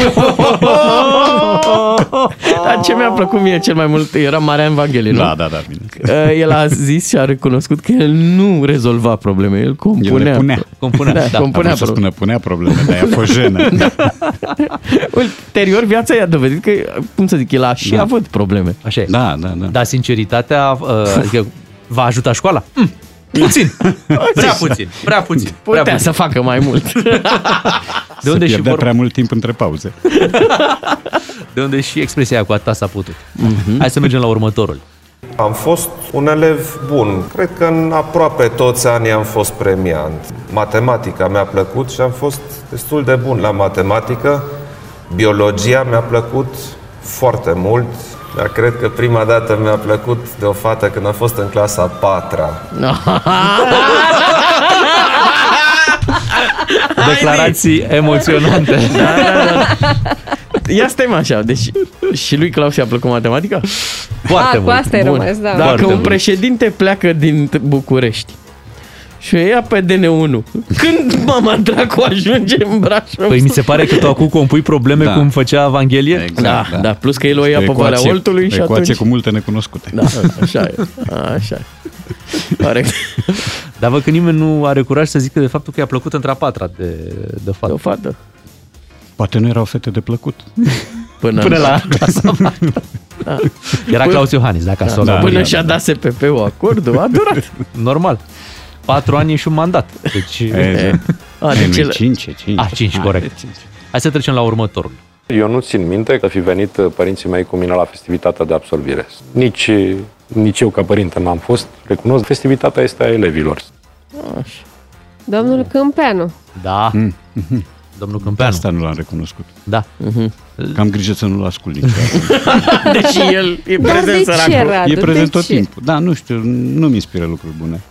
Dar ce mi-a plăcut mie cel mai mult era Marian Vangheli, nu? Da, da, da, bine. Uh, El a zis și a recunoscut că el nu rezolva probleme, el compunea. El le punea. Compunea, da, da. Compunea Am vrut să probleme. spună, punea probleme, dar ea a fost jenă. Ulterior, viața i-a dovedit că, cum să zic, el a și Da. avut probleme. Așa e. Da, da, da. Dar sinceritatea, uh, adică va ajuta școala? Mm, puțin. Prea puțin. Prea puțin. Prea Putea puțin. să facă mai mult. De unde, se și pierdea vor... prea mult timp între pauze. de unde și expresia aia cu atâta s-a putut. Hai să mergem la următorul. Am fost un elev bun. Cred că în aproape toți anii am fost premiant. Matematica mi-a plăcut și am fost destul de bun la matematică. Biologia mi-a plăcut foarte mult, dar cred că prima dată mi-a plăcut de o fată când am fost în clasa a patra. Declarații emoționante. Da, da, da. Ia stai mă așa, deci și lui Claus i-a plăcut matematica? Foarte A, cu mult. asta ai Bun. rămas, da. Dacă Foarte un mult. președinte pleacă din București Și o ia pe DN1. Când mama dracu ajunge în Brașov? Păi mi se pare că tu acum compui probleme Da. cum făcea Evanghelie. Da, da, plus că el o ia O pe Valea ecuație- Oltului și o ecuație atunci... cu multe necunoscute. Da, așa e. Așa e. Corect. Dar văd că nimeni nu are curaj să zică de faptul că i-a plăcut între a patra de, de fată. De o fată. Poate nu erau fete de plăcut. Până, Până la clasa patru. Da. Era Claus Iohannis, dacă a Da, sunat. Până și-a dat SPP-ul acordul, a durat. Normal. Patru ani și un mandat. Deci... Exact. A, Ei, deci nu-i el- cinci, e cinci. A, cinci, Hai, corect. de cinci. Hai să trecem la următorul. Eu nu țin minte că fi venit uh, părinții mei cu mine la festivitatea de absolvire. Nici, nici eu ca părinte n-am fost. Recunosc, festivitatea este a elevilor. Domnul Câmpeanu. Da. Domnul Câmpeanu. Asta nu l-am recunoscut. Da. Că am grijă să nu-l ascult niciodată. Deși el e Dar prezent de ce, săracul. Radu? e prezent de tot ce? timpul. Da, nu știu, nu-mi inspiră lucruri bune.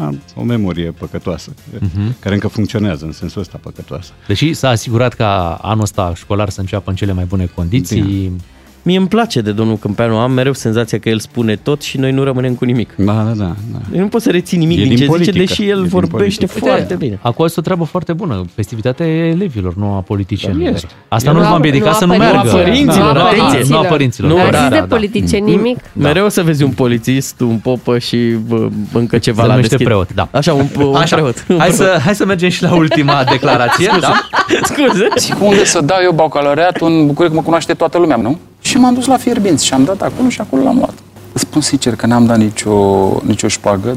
Am o memorie păcătoasă, Mhm. care încă funcționează în sensul ăsta păcătoasă. Deși s-a asigurat ca anul ăsta școlar să înceapă în cele mai bune condiții. Mie îmi place de domnul Câmpeanu, am mereu senzația că el spune tot și noi nu rămânem cu nimic. Da, da, da. da. Eu nu pot să rețin nimic E din din ce politică. zice, deși E el din vorbește politică. foarte bine. Acum este o treabă foarte bună. Festivitatea e elevilor, nu a politicienilor. Este. Asta Nu nu a- va împiedica nu a să nu părinților. meargă. Nu a părinților, Da, da, atenție. Nu a părinților. Nu, Dar Da, zis da, de da. politicieni nimic. Mereu o să vezi un polițist, un popă și bă, încă ceva Se la numește deschid. preot, da. Așa, un, un Așa, preot. hai să, hai să mergem și la ultima declarație. da? Scuze. Și cu unde să dau eu bacalaureatul în București, că mă cunoaște toată lumea, nu? Și m-am dus la Fierbinți și am dat acolo și acolo l-am luat. Îți spun sincer că n-am dat nicio, nicio șpagă.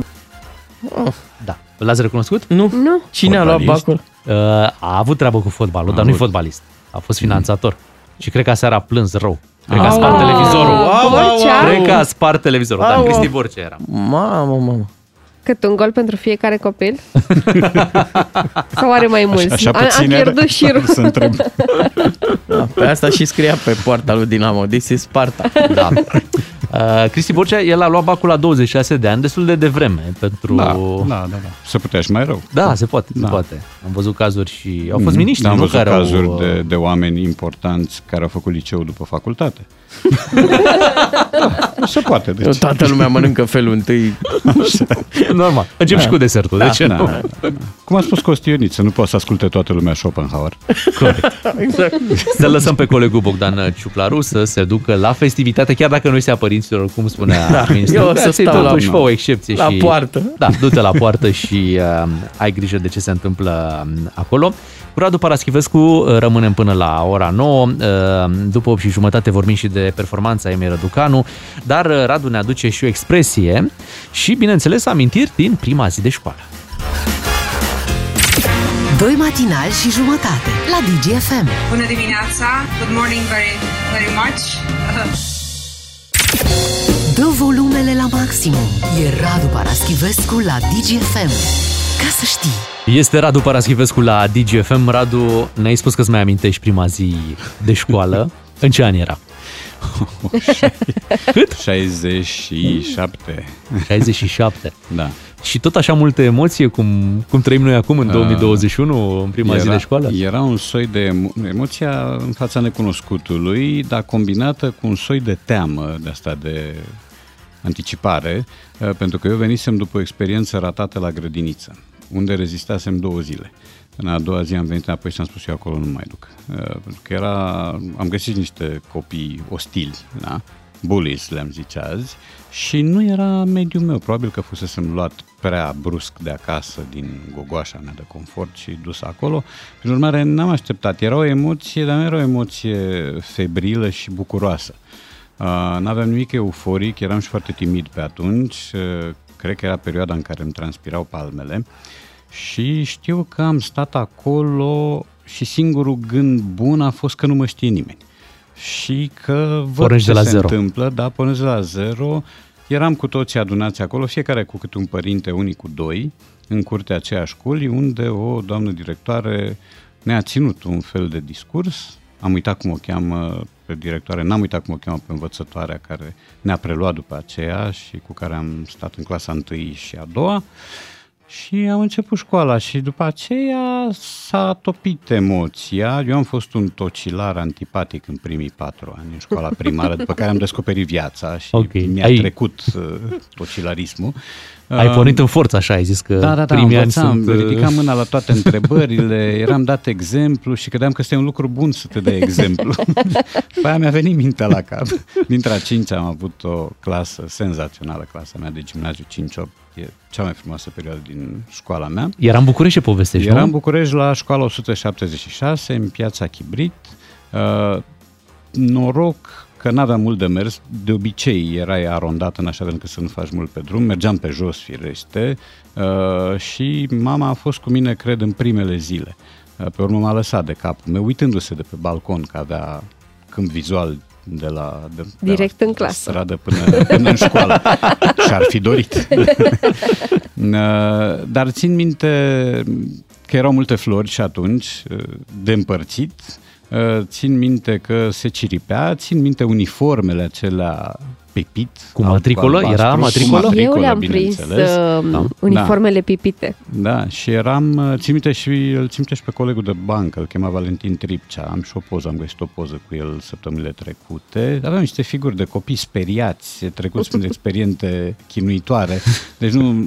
Da. L-ați recunoscut? Nu. Nu. Cine a luat Fotbalist? bacul? Uh, a avut treabă cu fotbalul, A dar nu-i avut. fotbalist. A fost finanțator. Și cred că aseară a plâns rău. Cred că a Au. spart Ah, televizorul. Borcea? Cred că a spart televizorul. Da, Au. Cristi Borcea era. Mamă, mamă. Cât un gol pentru fiecare copil? Sau are mai mulți? Așa a, a puțin era? pierdut șirul. Să întreb. Da, pe asta și scria pe poarta lui Dinamo, this is Sparta. Da. Uh, Cristi Borcea, el a luat bacul la 26 de ani, destul de devreme pentru... Da, da, da, da. Se putea și mai rău. Da, se poate, Da. se poate. Am văzut cazuri și au fost miniștri, Da, am nu? văzut Care cazuri au, de, de oameni importanți care au făcut liceu după facultate. Se poate, deci. Toată lumea mănâncă felul întâi. Normal. Încep și cu desertul, de ce da, nu? da, da. Cum a spus Costioniță, nu poate să asculte toată lumea Schopenhauer. Corect. Exact. Să lăsăm pe colegul Bogdan Ciuclaru să se ducă la festivitate, chiar dacă nu este a părinților, cum spunea Da, ministrul. eu o să Da, stau la- totuși fă o excepție la și... poartă. Da, du-te la poartă și uh, ai grijă de ce se întâmplă um, acolo. Cu Radu Paraschivescu uh, rămânem până la ora 9. Uh, după 8 și jumătate vorbim și de performanța Emir Răducanu, dar uh, Radu ne aduce și o expresie și, bineînțeles, amintiri din prima zi de școală. Doi matinali și jumătate la DGFM. Bună dimineața! Good morning very, very much! Dă volumele la maximum. E Radu Paraschivescu la DGFM. Ca să știi. Este Radu Paraschivescu la DGFM. Radu, ne-ai spus că îți mai amintești prima zi de școală. În ce an era? Cât? 67. 67. Da. Și tot așa multă emoție cum, cum trăim noi acum în Uh, 2021, în prima era, zi de școală? Era un soi de emo- emoția în fața necunoscutului, dar combinată cu un soi de teamă de asta de anticipare, uh, pentru că eu venisem după o experiență ratată la grădiniță, unde rezistasem două zile. În a doua zi am venit înapoi și am spus eu acolo nu mai duc. Uh, Pentru că era, am găsit niște copii ostili, da? bullies le-am zice azi, și nu era mediul meu. Probabil că fusesem luat prea brusc de acasă din gogoașa mea de confort și dus acolo. Prin urmare, n-am așteptat. Era o emoție, dar nu era o emoție febrilă și bucuroasă. Uh, n-aveam nimic euforic, eram și foarte timid pe atunci. Uh, cred că era perioada în care îmi transpirau palmele. Și știu că am stat acolo și singurul gând bun a fost că nu mă știe nimeni. Și că văd Pornești ce de la se zero. întâmplă, da, pornesc de la zero. Eram cu toții adunați acolo, fiecare cu câte un părinte, unii cu doi, în curtea aceea școlii, unde o doamnă directoare ne-a ținut un fel de discurs. Am uitat cum o cheamă pe directoare, n-am uitat cum o cheamă pe învățătoarea care ne-a preluat după aceea și cu care am stat în clasa întâi și a doua. Și am început școala și după aceea s-a topit emoția. Eu am fost un tocilar antipatic în primii patru ani în școala primară, după care am descoperit viața și Ok. mi-a Ai- trecut uh, tocilarismul. Ai pornit în forță, așa, ai zis că da, da, da, primii ani învățam, sunt... uh, ridicam mâna la toate întrebările, eram dat exemplu și credeam că este un lucru bun să te dai exemplu. După aia mi-a venit mintea la cap. Dintre a cinci am avut o clasă senzațională, clasa mea de gimnaziu 5-8, e cea mai frumoasă perioadă din școala mea. Era în București ce povestești, Era nu? în București la școala 176, în piața Chibrit. Uh, noroc că n-aveam mult de mers, de obicei erai arondat în așa fel încât să nu faci mult pe drum, mergeam pe jos firește uh, și mama a fost cu mine, cred, în primele zile. Uh, pe urmă m-a lăsat de capul meu, uitându-se de pe balcon că avea câmp vizual de la, de, de Direct la în clasă. stradă până, până în școală. Și-ar fi dorit. Uh, Dar țin minte că erau multe flori și atunci, uh, de împărțit. Uh, Țin minte că se ciripea, țin minte uniformele acelea pepit. Cu matricolă? alb, Era albastru, cu matricolă? Eu le-am prins bineînțeles. uh, Da. uniformele pipite. Da, și eram, uh, țin minte și, îl țin minte și pe colegul de bancă, îl chema Valentin Tripcea, am și o poză, am găsit o poză cu el săptămânile trecute. Aveam niște figuri de copii speriați, trecuți prin experiențe chinuitoare, deci nu,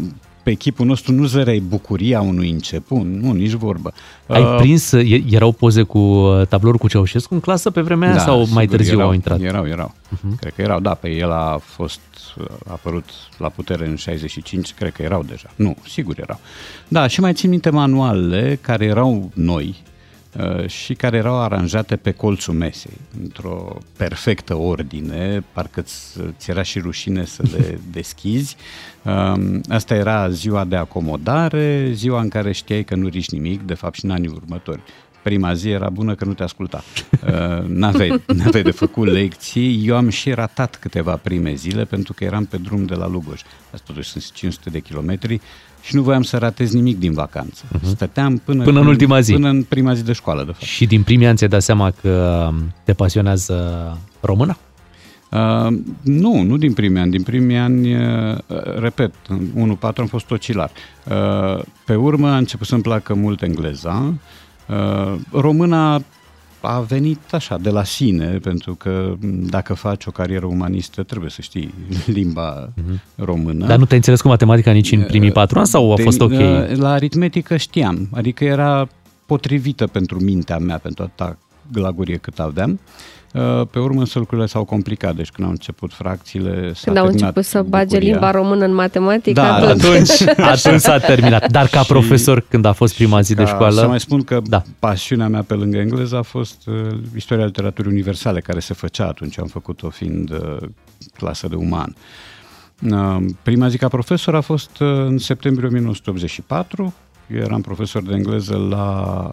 pe echipul nostru nu zăreai bucuria unui început, nu, nici vorbă. Ai Uh, prins, e- erau poze cu uh, tablouri cu Ceaușescu în clasă pe vremea aia sau mai sigur, târziu erau, au intrat? Erau, erau. Uh-huh. Cred că erau, da, pe el a fost a apărut la putere în 65, cred că erau deja. Nu, sigur erau. Da, și mai țin minte manualele care erau noi uh, și care erau aranjate pe colțul mesei, într-o perfectă ordine, parcă ți, ți era și rușine să le deschizi. Um, Asta era ziua de acomodare, ziua în care știai că nu riști nimic, de fapt și în anii următori. Prima zi era bună că nu te asculta. Uh, N-aveai, n-aveai de făcut lecții. Eu am și ratat câteva prime zile pentru că eram pe drum de la Lugoj. Asta totuși sunt 500 de kilometri și nu voiam să ratez nimic din vacanță. Uh-huh. Stăteam până, Până în când- ultima zi. Până în prima zi de școală, de fapt. Și din primii ani ți-ai dat seama că te pasionează româna? Uh, nu, nu din primii ani. Din primii ani, uh, repet, în 1-4 am fost ocilar. Uh, pe urmă a început să-mi placă mult engleza. Uh, româna a venit așa, de la sine, pentru că m, dacă faci o carieră umanistă, trebuie să știi limba română. Dar nu te-ai înțeles cu matematica nici în primii patru ani sau a De- fost ok? uh, La aritmetică știam, adică era potrivită pentru mintea mea, pentru atâta glagurie cât aveam. Uh, Pe urmă însă lucrurile s-au complicat, deci când au început fracțiile s-a Când au terminat început să bage bucuria. limba română în matematică, Da, Atunci, atunci s-a terminat. Dar ca Și profesor, când a fost prima zi de Ca școală... Să mai spun că da. pasiunea mea pe lângă engleză a fost uh, istoria literaturii universale, care se făcea atunci, am făcut-o fiind uh, clasă de uman. Uh, prima zi ca profesor a fost uh, în septembrie 1984. Eu eram profesor de engleză la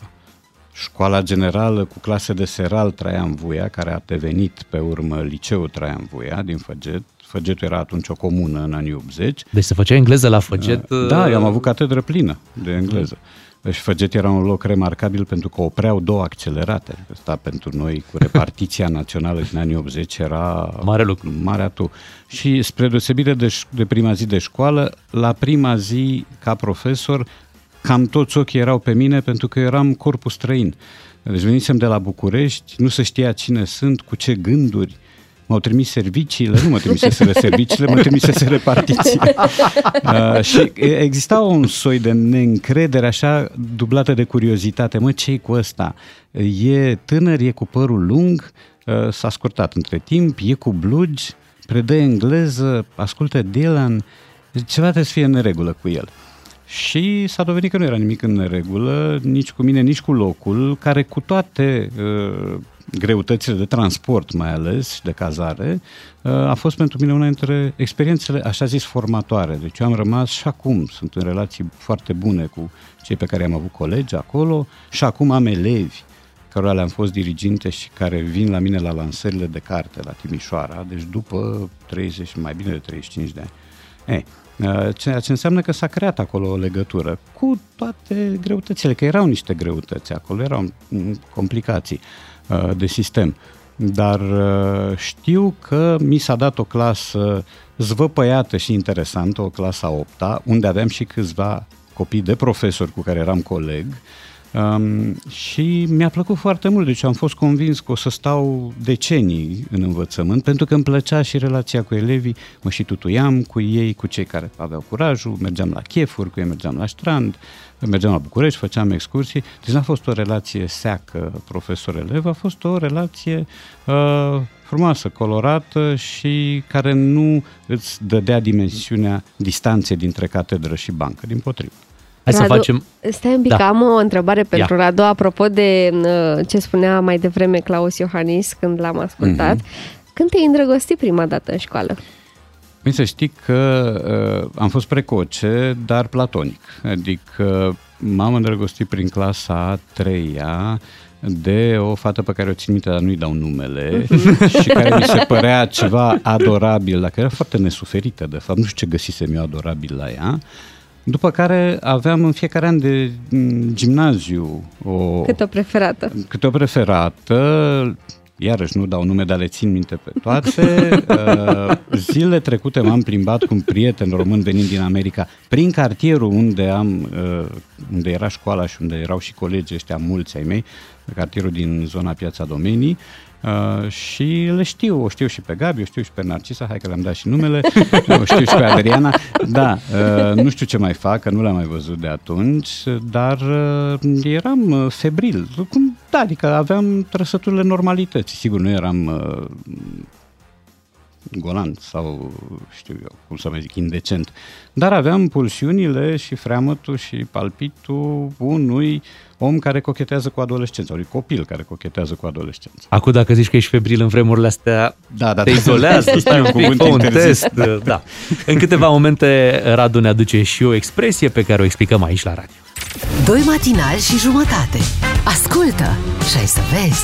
școala generală cu clase de seral Traian Vuia, care a devenit pe urmă liceul Traian Vuia din Făget. Făgetul era atunci o comună în anii 80. Deci se făcea engleză la Făget? Da, eu am avut catedră plină de engleză. Deci Făget era un loc remarcabil pentru că opreau două accelerate. Asta pentru noi, cu repartiția națională din anii 80, era mare lucru. Mare atu. Și spre deosebire de, ș- de prima zi de școală, la prima zi ca profesor, cam toți ochii erau pe mine pentru că eu eram corpul străin. Deci venisem de la București, nu se știa cine sunt, cu ce gânduri. M-au trimis serviciile, nu mă trimiseseră serviciile, mă trimisese repartiția. Uh, și exista un soi de neîncredere așa dublată de curiozitate. Mă, ce cu ăsta? E tânăr, e cu părul lung, uh, s-a scurtat între timp, e cu blugi, predă engleză, ascultă Dylan, ceva trebuie să fie în neregulă cu el. Și s-a dovedit că nu era nimic în neregulă, nici cu mine, nici cu locul, care cu toate uh, greutățile de transport mai ales și de cazare, uh, a fost pentru mine una dintre experiențele, așa zis, formatoare. Deci eu am rămas și acum, sunt în relații foarte bune cu cei pe care am avut colegi acolo și acum am elevi cărora le-am fost diriginte și care vin la mine la lansările de carte la Timișoara, deci după 30, mai bine de 35 de ani. Ei, uh, ceea ce înseamnă că s-a creat acolo o legătură cu toate greutățile, că erau niște greutăți acolo, erau mm, complicații uh, de sistem. Dar uh, știu că mi s-a dat o clasă zvăpăiată și interesantă, o clasă a 8 unde aveam și câțiva copii de profesori cu care eram coleg, Um, și mi-a plăcut foarte mult, deci am fost convins că o să stau decenii în învățământ, pentru că îmi plăcea și relația cu elevii, mă și tutuiam cu ei, cu cei care aveau curajul, mergeam la chefuri, cu ei mergeam la strand, mergeam la București, făceam excursii, deci n-a fost o relație seacă profesor-elev, a fost o relație uh, frumoasă, colorată și care nu îți dădea dimensiunea distanței dintre catedră și bancă, din potrivă. Hai Radu, să facem... Stai un pic, Da. am o întrebare pentru Ia. Radu, apropo de uh, ce spunea mai devreme Claus Iohannis când l-am ascultat. Mhm. Când te-ai îndrăgostit prima dată în școală? Păi să știi că uh, am fost precoce, dar platonic. Adică m-am îndrăgostit prin clasa a treia de o fată pe care o țin minte, dar nu-i dau numele, și care mi se părea ceva adorabil, dacă era foarte nesuferită, de fapt, nu știu ce găsisem eu adorabil la ea. După care aveam în fiecare an de mm, gimnaziu o, Cât o preferată? câte o preferată, iarăși nu dau nume, dar le țin minte pe toate. Uh, Zile trecute m-am plimbat cu un prieten român venind din America prin cartierul unde am, uh, unde era școala și unde erau și colegii ăștia mulți ai mei, cartierul din zona Piața Domenii. Uh, și le știu, o știu și pe Gabi, o știu și pe Narcisa, hai că le-am dat și numele, o știu și pe Adriana. Da, uh, nu știu ce mai fac, că nu le-am mai văzut de atunci, dar uh, eram uh, febril. Cum, da, adică aveam trăsăturile normalității. Sigur, nu eram uh, golan sau, știu eu, cum să mai zic, indecent. Dar aveam pulsiunile și freamătul și palpitul unui om care cochetează cu adolescența, unui copil care cochetează cu adolescența. Acum dacă zici că ești febril în vremurile astea, da, da, te da. izolează, stai un Un pic, cuvânt fă un interzis. test. Da. În câteva momente Radu ne aduce și o expresie pe care o explicăm aici la radio. Doi matinali și jumătate. Ascultă și ai să vezi.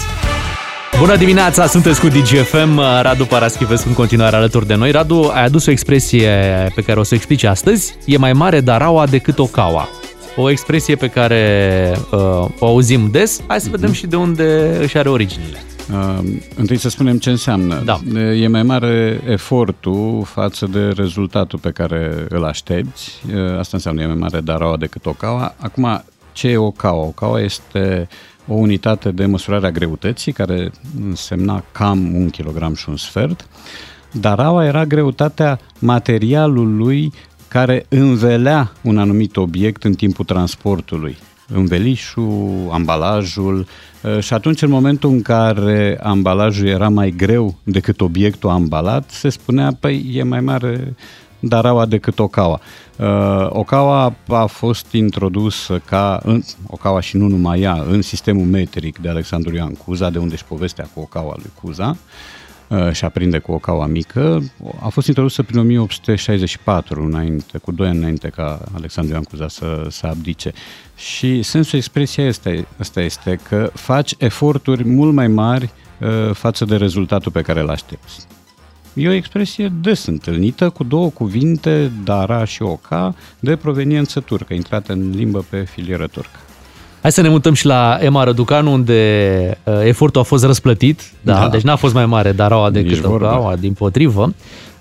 Bună dimineața, sunteți cu DGFM, Radu Paraschivescu în continuare alături de noi. Radu, ai adus o expresie pe care o să o explici astăzi. E mai mare daraua decât o caua. O expresie pe care uh, o auzim des. Hai să vedem și de unde își are originile. Uh, întâi să spunem ce înseamnă. Da. E mai mare efortul față de rezultatul pe care îl aștepți. Uh, Asta înseamnă e mai mare daraua decât o caua. Acum, ce e o caua? O caua este o unitate de măsurare a greutății, care însemna cam un kilogram și un sfert. Daraua era greutatea materialului care învelea un anumit obiect în timpul transportului. Învelișul, ambalajul uh, și atunci în momentul în care ambalajul era mai greu decât obiectul ambalat, se spunea, păi e mai mare daraua decât ocaua. Uh, ocaua a fost introdusă ca, în, ocaua și nu numai ea, în sistemul metric de Alexandru Ioan Cuza, de unde și povestea cu ocaua lui Cuza, uh, și aprinde cu o caua mică, a fost introdusă prin 1864, înainte, cu doi ani înainte ca Alexandru Ioan Cuza să, să abdice. Și sensul expresiei este, asta este că faci eforturi mult mai mari uh, față de rezultatul pe care îl aștepți. E o expresie des întâlnită cu două cuvinte, dara și oca, de proveniență turcă, intrată în limbă pe filieră turcă. Hai să ne mutăm și la Emma Răducanu, unde uh, efortul a fost răsplătit, da, Da. deci n-a fost mai mare daraua Nici decât vorbă. ocaua, din potrivă.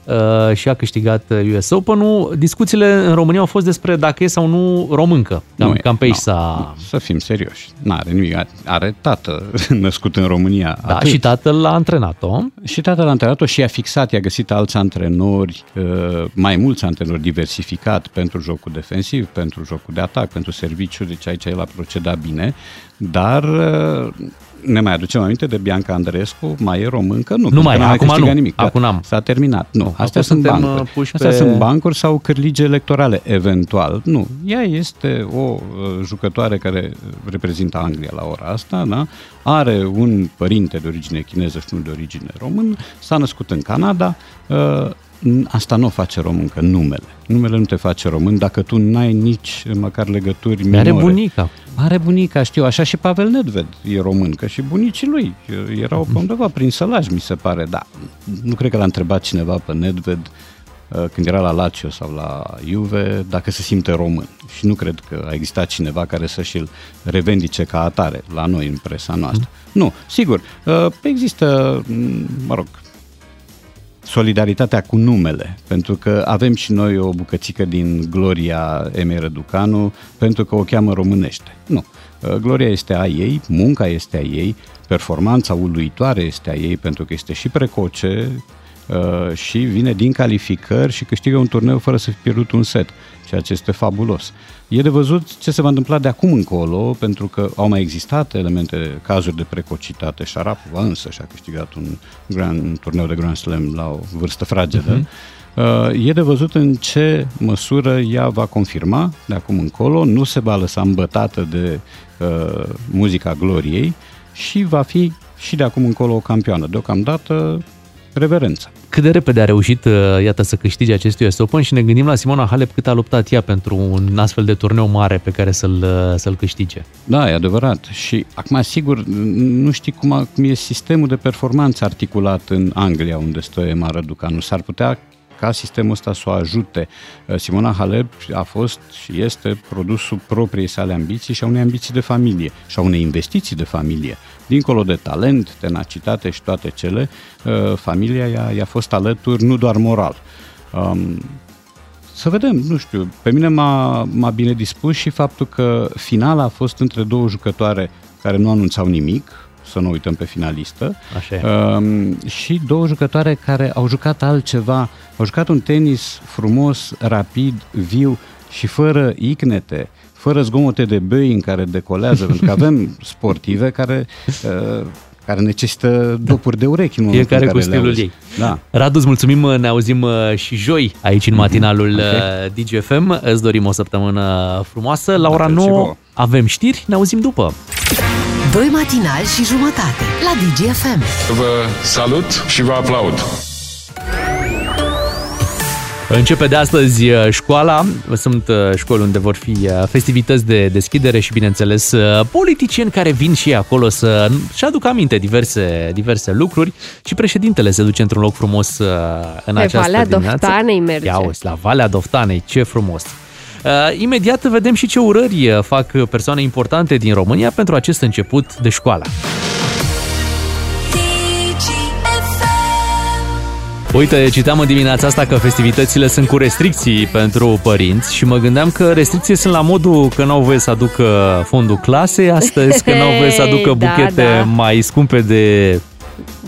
Uh, și a câștigat uh, US Open-ul. Discuțiile în România au fost despre dacă e sau nu româncă. Cam, Nu e, cam pe aici nu, s-a... Să fim serioși. N-are nimic. Are tată născut în România. Da, atât. și tatăl l-a antrenat-o. Și tatăl a antrenat-o și a fixat, i-a găsit alți antrenori, uh, mai mulți antrenori diversificat pentru jocul defensiv, pentru jocul de atac, pentru serviciu, deci aici el a procedat bine, dar uh, ne mai aducem aminte de Bianca Andreescu, mai e româncă? Nu, pentru mai că e, n-a acum câștigat nu, nimic. Da, acum n-am. S-a terminat. Nu, Nu, astea acum sunt suntem, bancuri. uh, puși Astea pe- sunt bancuri sau cârlige electorale, eventual. Nu, ea este o uh, jucătoare care reprezintă Anglia la ora asta, da? are un părinte de origine chineză și nu de origine română, s-a născut în Canada, uh, Asta nu o face româncă, numele. Numele nu te face român dacă tu n-ai nici măcar legături minore. Are bunica. Are bunica, știu, așa și Pavel Nedved e român, că și bunicii lui erau pe undeva prin Sălaj, mi se pare, da. Nu cred că l-a întrebat cineva pe Nedved uh, când era la Lazio sau la Juve, dacă se simte român. Și nu cred că a existat cineva care să și-l revendice ca atare la noi în presa noastră. Nu, sigur, uh, există, m, mă rog, solidaritatea cu numele, pentru că avem și noi o bucățică din Gloria Emei Răducanu, pentru că o cheamă românește. Nu. Uh, Gloria este a ei, munca este a ei, performanța uluitoare este a ei, pentru că este și precoce, uh, și vine din calificări și câștigă un turneu fără să fi pierdut un set, ceea ce este fabulos. E de văzut ce se va întâmpla de acum încolo, pentru că au mai existat elemente, cazuri de precocitate. Sharapova însă și-a câștigat un, grand, un turneu de Grand Slam la o vârstă fragedă. Uh-huh. E de văzut în ce măsură ea va confirma de acum încolo, nu se va lăsa îmbătată de uh, muzica gloriei și va fi și de acum încolo o campioană. Deocamdată reverență. Cât de repede a reușit, uh, iată, să câștige acest US Open și ne gândim la Simona Halep cât a luptat ea pentru un astfel de turneu mare pe care să-l, uh, să-l câștige. Da, e adevărat. Și acum, sigur, nu știi cum, a, cum e sistemul de performanță articulat în Anglia, unde stă Emma Răducanu. S-ar putea ca sistemul ăsta să o ajute. Uh, Simona Halep a fost și este produsul propriei sale ambiții și a unei ambiții de familie și a unei investiții de familie. Dincolo de talent, tenacitate și toate cele, uh, familia i-a, i-a fost alături nu doar moral. Um, să vedem, nu știu, pe mine m-a, m-a bine dispus și faptul că finala a fost între două jucătoare care nu anunțau nimic, să nu uităm pe finalistă, Așa e. um, și două jucătoare care au jucat altceva, au jucat un tenis frumos, rapid, viu și fără icnete, fără zgomote de băi în care decolează, pentru că avem sportive care, uh, care necesită dopuri de urechi în momentul Fiecare în care cu le stilul auzi. ei. Da. Radu, îți mulțumim, ne auzim uh, și joi aici în matinalul Ok. okay. DGFM. Îți dorim o săptămână frumoasă. La ora fel și 9 vouă. avem știri, ne auzim după. Doi matinali și jumătate la DGFM. Vă salut și vă aplaud. Începe de astăzi uh, școala. Sunt uh, școli unde vor fi uh, festivități de deschidere și, bineînțeles, uh, politicieni care vin și ei acolo să-și aducă aminte diverse, diverse lucruri și președintele se duce într-un loc frumos uh, în Pe această Valea dimineață. Doftanei merge. Ia uzi, la Valea Doftanei, ce frumos! Uh, imediat vedem și ce urări uh, fac persoane importante din România pentru acest început de școală. Uite, citam în dimineața asta că festivitățile sunt cu restricții pentru părinți și mă gândeam că restricții sunt la modul că n-au voie să aducă fondul clasei astăzi, că n-au voie să aducă Da, buchete da. mai scumpe de...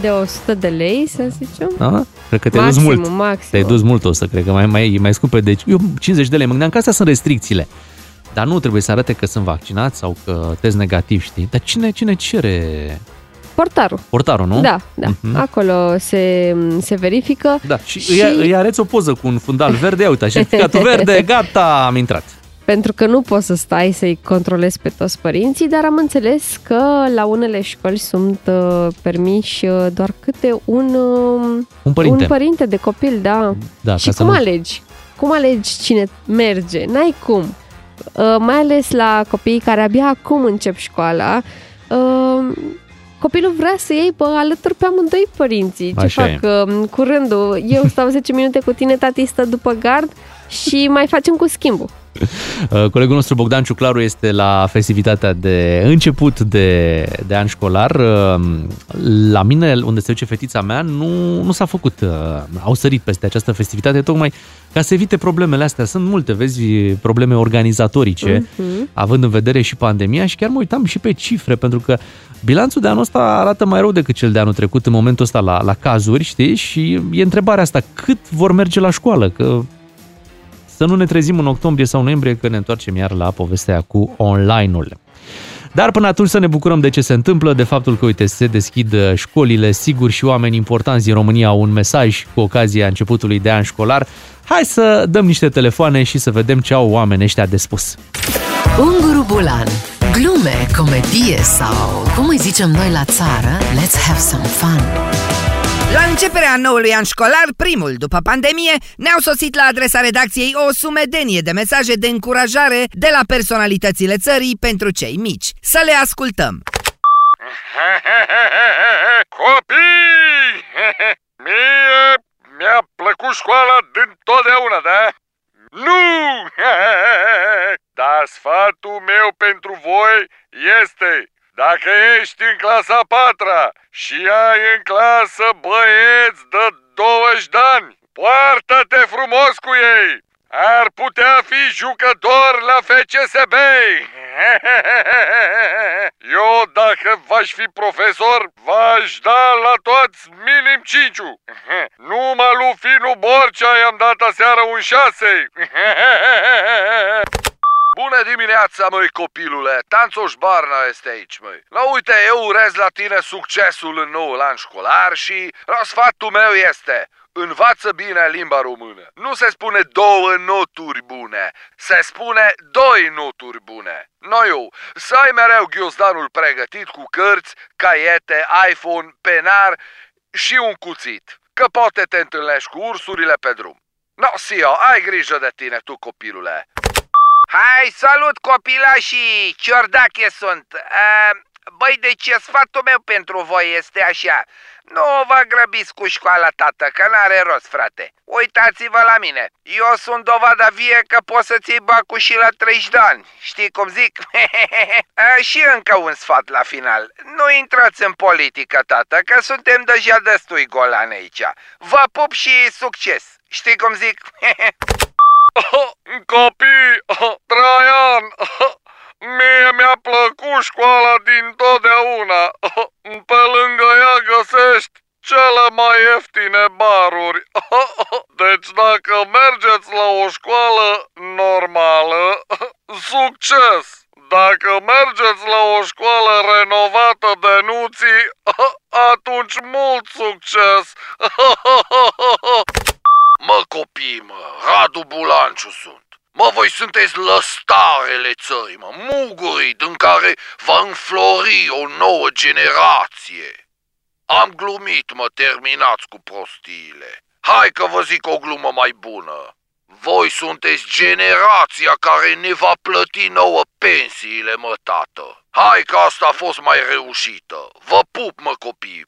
De 100 de lei, să zicem? Da? Cred că te-ai dus Maximum, mult. maximum. Te-ai dus mult o să cred că mai, mai, mai scumpe de... Eu 50 de lei. Mă gândeam că astea sunt restricțiile. Dar nu trebuie să arate că sunt vaccinați sau că test negativ, știi? Dar cine, cine cere Portarul. portarul, nu? Da, da. Mhm. Acolo se, se verifică. Da, și, și... Îi, îi arăți o poză cu un fundal verde, ia uite, certificatul verde, gata, am intrat. Pentru că nu poți să stai să-i controlezi pe toți părinții, dar am înțeles că la unele școli sunt uh, permiși uh, doar câte un, uh, Un părinte. un părinte de copil, da. Da, și ca să cum nu- alegi? Cum alegi cine merge? N-ai cum. Uh, mai ales la copiii care abia acum încep școala, uh, copilul vrea să iei pe alături pe amândoi părinții. Ce Așa fac e. uh, cu rândul? Eu stau 10 minute cu tine, tati stă după gard și mai facem cu schimbul. Uh, Colegul nostru Bogdan Ciuclaru este la festivitatea de început de, de an școlar. Uh, La mine, unde se duce fetița mea, nu, nu s-a făcut. uh, Au sărit peste această festivitate tocmai ca să evite problemele astea. Sunt multe, vezi, probleme organizatorice, Mhm. având în vedere și pandemia și chiar mă uitam și pe cifre, pentru că bilanțul de anul ăsta arată mai rău decât cel de anul trecut în momentul ăsta la, la cazuri, știi? Și e întrebarea asta, cât vor merge la școală? Că să nu ne trezim în octombrie sau noiembrie că ne întoarcem iar la povestea cu online-ul. Dar până atunci să ne bucurăm de ce se întâmplă, de faptul că, uite, se deschid uh, școlile, sigur și oameni importanți din România au un mesaj cu ocazia începutului de an școlar. Hai să dăm niște telefoane și să vedem ce au oamenii ăștia de spus. Unguru Bulan Glume, comedie sau, cum îi zicem noi la țară, let's have some fun. La începerea noului an școlar, primul după pandemie, ne-au sosit la adresa redacției o sumedenie de mesaje de încurajare de la personalitățile țării pentru cei mici. Să le ascultăm! Copii! Mie mi-a plăcut școala din totdeauna, da? Nu! Dar sfatul meu pentru voi este, dacă ești în clasa a patra și ai în clasă băieți de 20 de ani. Poartă-te frumos cu ei! Ar putea fi jucător la FCSB! Eu, dacă v-aș fi profesor, v-aș da la toți minim 5 Numai lui Finu Borcea i-am dat aseară un 6 Bună dimineața, măi, copilule! Tanțoș Barna este aici, măi. La uite, eu urez la tine succesul în noul an școlar și sfatul meu este Învață bine limba română. Nu se spune două noturi bune, se spune doi noturi bune. Noi eu, să ai mereu ghiozdanul pregătit cu cărți, caiete, iPhone, penar și un cuțit. Că poate te întâlnești cu ursurile pe drum. No, Sio, ai grijă de tine, tu copilule. Hai, salut copilașii! Ciordache sunt! Uh, băi, deci sfatul meu pentru voi este așa. Nu vă grăbiți cu școala, tată, că n-are rost, frate. Uitați-vă la mine. Eu sunt dovada vie că poți să ții bacul și la 30 de ani. Știi cum zic? și încă un sfat la final. Nu intrați în politică, tată, că suntem deja destui golani aici. Vă pup și succes. Știi cum zic? Copii, Traian, mie mi-a plăcut școala din totdeauna. Pe lângă ea găsești cele mai ieftine baruri. Deci dacă mergeți la o școală normală, succes! Dacă mergeți la o școală renovată de nuții, atunci mult succes! Mă copii, mă, Radu Bulanciu sunt. Mă, voi sunteți lăstarele țării, mă, mugurii din care va înflori o nouă generație. Am glumit, mă, terminați cu prostiile. Hai că vă zic o glumă mai bună. Voi sunteți generația care ne va plăti nouă pensiile, mă, tată. Hai că asta a fost mai reușită. Vă pup, mă, copii.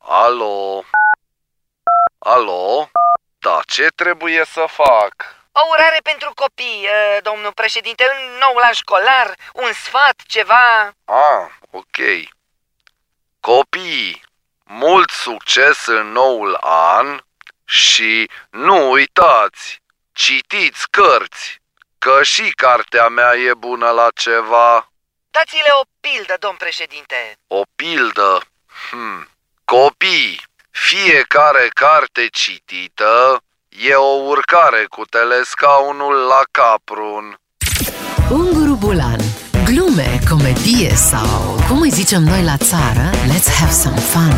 Alo? Alo? Da, ce trebuie să fac? O urare pentru copii, domnul președinte, un nou la școlar, un sfat, ceva... Ah, ok. Copii, mult succes în noul an și nu uitați, citiți cărți, că și cartea mea e bună la ceva. Dați-le o pildă, domn președinte. O pildă? Hmm. Copii, fiecare carte citită e o urcare cu telescaunul la caprun. Unguru Bulan Glume, comedie sau, cum îi zicem noi la țară, let's have some fun.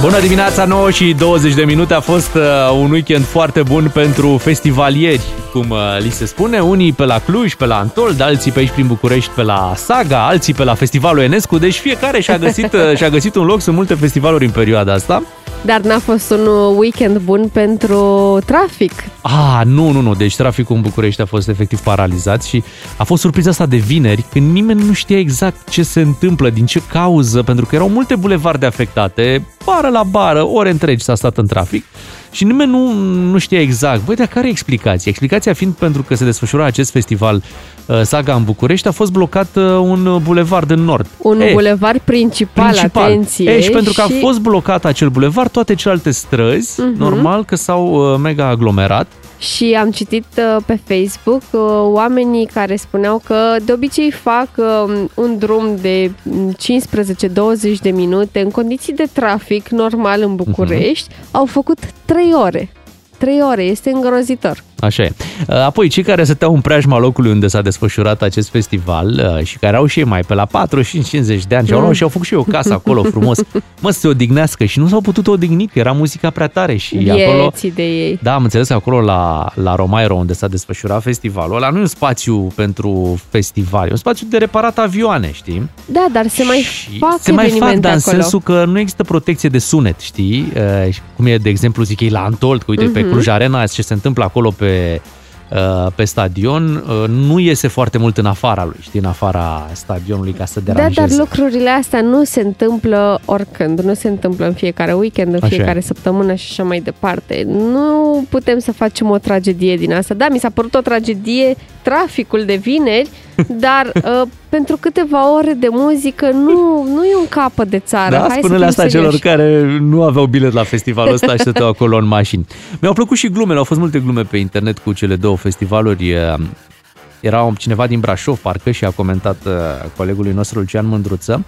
Bună dimineața, 9 și 20 de minute. A fost uh, un weekend foarte bun pentru festivalieri, cum uh, li se spune. Unii pe la Cluj, pe la Antold, alții pe aici prin București, pe la Saga, alții pe la Festivalul Enescu. Deci fiecare și-a găsit, uh, și-a găsit un loc. Sunt multe festivaluri în perioada asta. Dar n-a fost un weekend bun pentru trafic. Ah, nu, nu, nu. Deci traficul în București a fost efectiv paralizat și a fost surpriza asta de vineri, când nimeni nu știa exact ce se întâmplă, din ce cauză, pentru că erau multe bulevarde afectate, bară la bară, ore întregi s-a stat în trafic și nimeni nu, nu știa exact. Băi, dar care e explicația? Explicația fiind pentru că se desfășura acest festival uh, Saga în București, a fost blocat uh, un bulevard în nord. Un e, bulevard principal, principal. atenție. E, și pentru că și... a fost blocat acel bulevard, toate celelalte străzi, uh-huh. normal că s-au uh, mega aglomerat și am citit uh, pe Facebook uh, oamenii care spuneau că de obicei fac uh, un drum de 15-20 de minute în condiții de trafic normal în București, uh-huh. au făcut 3 ore. 3 ore, este îngrozitor. Așa e. Apoi, cei care stăteau în preajma locului unde s-a desfășurat acest festival și care au și ei mai pe la 45-50 de ani și au luat și au făcut și o casă acolo frumos, mă, să se odihnească și nu s-au putut odihni, că era muzica prea tare și Vieții acolo... de ei. Da, am înțeles că acolo la, la Romairo, unde s-a desfășurat festivalul, ăla nu e un spațiu pentru festival, e un spațiu de reparat avioane, știi? Da, dar se mai și fac Se mai fac, dar în acolo. sensul că nu există protecție de sunet, știi? Cum e, de exemplu, zic ei la Antold, că uite, uh-huh. pe Cluj Arena, ce se întâmplă acolo pe pe stadion, nu iese foarte mult în afara lui, știi, în afara stadionului ca să deranjeze. Da, dar lucrurile astea nu se întâmplă oricând, nu se întâmplă în fiecare weekend, în Așa fiecare e. săptămână și așa mai departe. Nu putem să facem o tragedie din asta. Da, mi s-a părut o tragedie traficul de vineri, dar uh, pentru câteva ore de muzică nu, nu e un capăt de țară. Da, Hai să spune-le fim asta serioși. celor care nu aveau bilet la festivalul ăsta și stăteau acolo în mașini. Mi-au plăcut și glumele, au fost multe glume pe internet cu cele două festivaluri. Eh, Era cineva din Brașov, parcă, și a comentat eh, colegului nostru, Lucian Mândruță,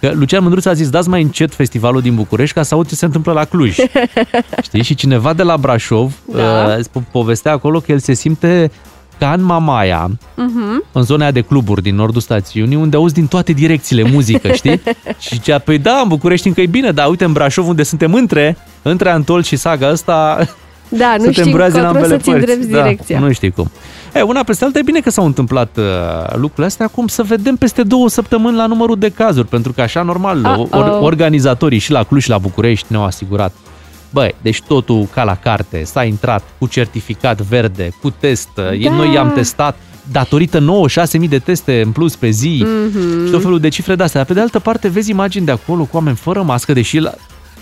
că Lucian Mândruță a zis, dați mai încet festivalul din București ca să aud ce se întâmplă la Cluj. Știi? Și cineva de la Brașov Da. eh, sp- povestea acolo că el se simte ca în Mamaia, Mhm. în zona aia de cluburi din nordul stațiunii, unde auzi din toate direcțiile muzică, știi? și zicea, păi da, în București încă e bine, dar uite, în Brașov, unde suntem între, între Antol și Saga ăsta, Da, nu suntem știi brazi în încotro ambele să-ți părți. îndrepți da, direcția. nu știi cum. E, una peste alta, e bine că s-au întâmplat uh, lucrurile astea, acum să vedem peste două săptămâni la numărul de cazuri, pentru că așa normal, Uh-oh. or, organizatorii și la Cluj și la București ne-au asigurat Băi, deci totul ca la carte, s-a intrat cu certificat verde, cu test, da. noi i-am testat datorită 9-6 mii de teste în plus pe zi Mhm. și tot felul de cifre de-astea. Dar pe de altă parte vezi imagini de acolo cu oameni fără mască, deși la...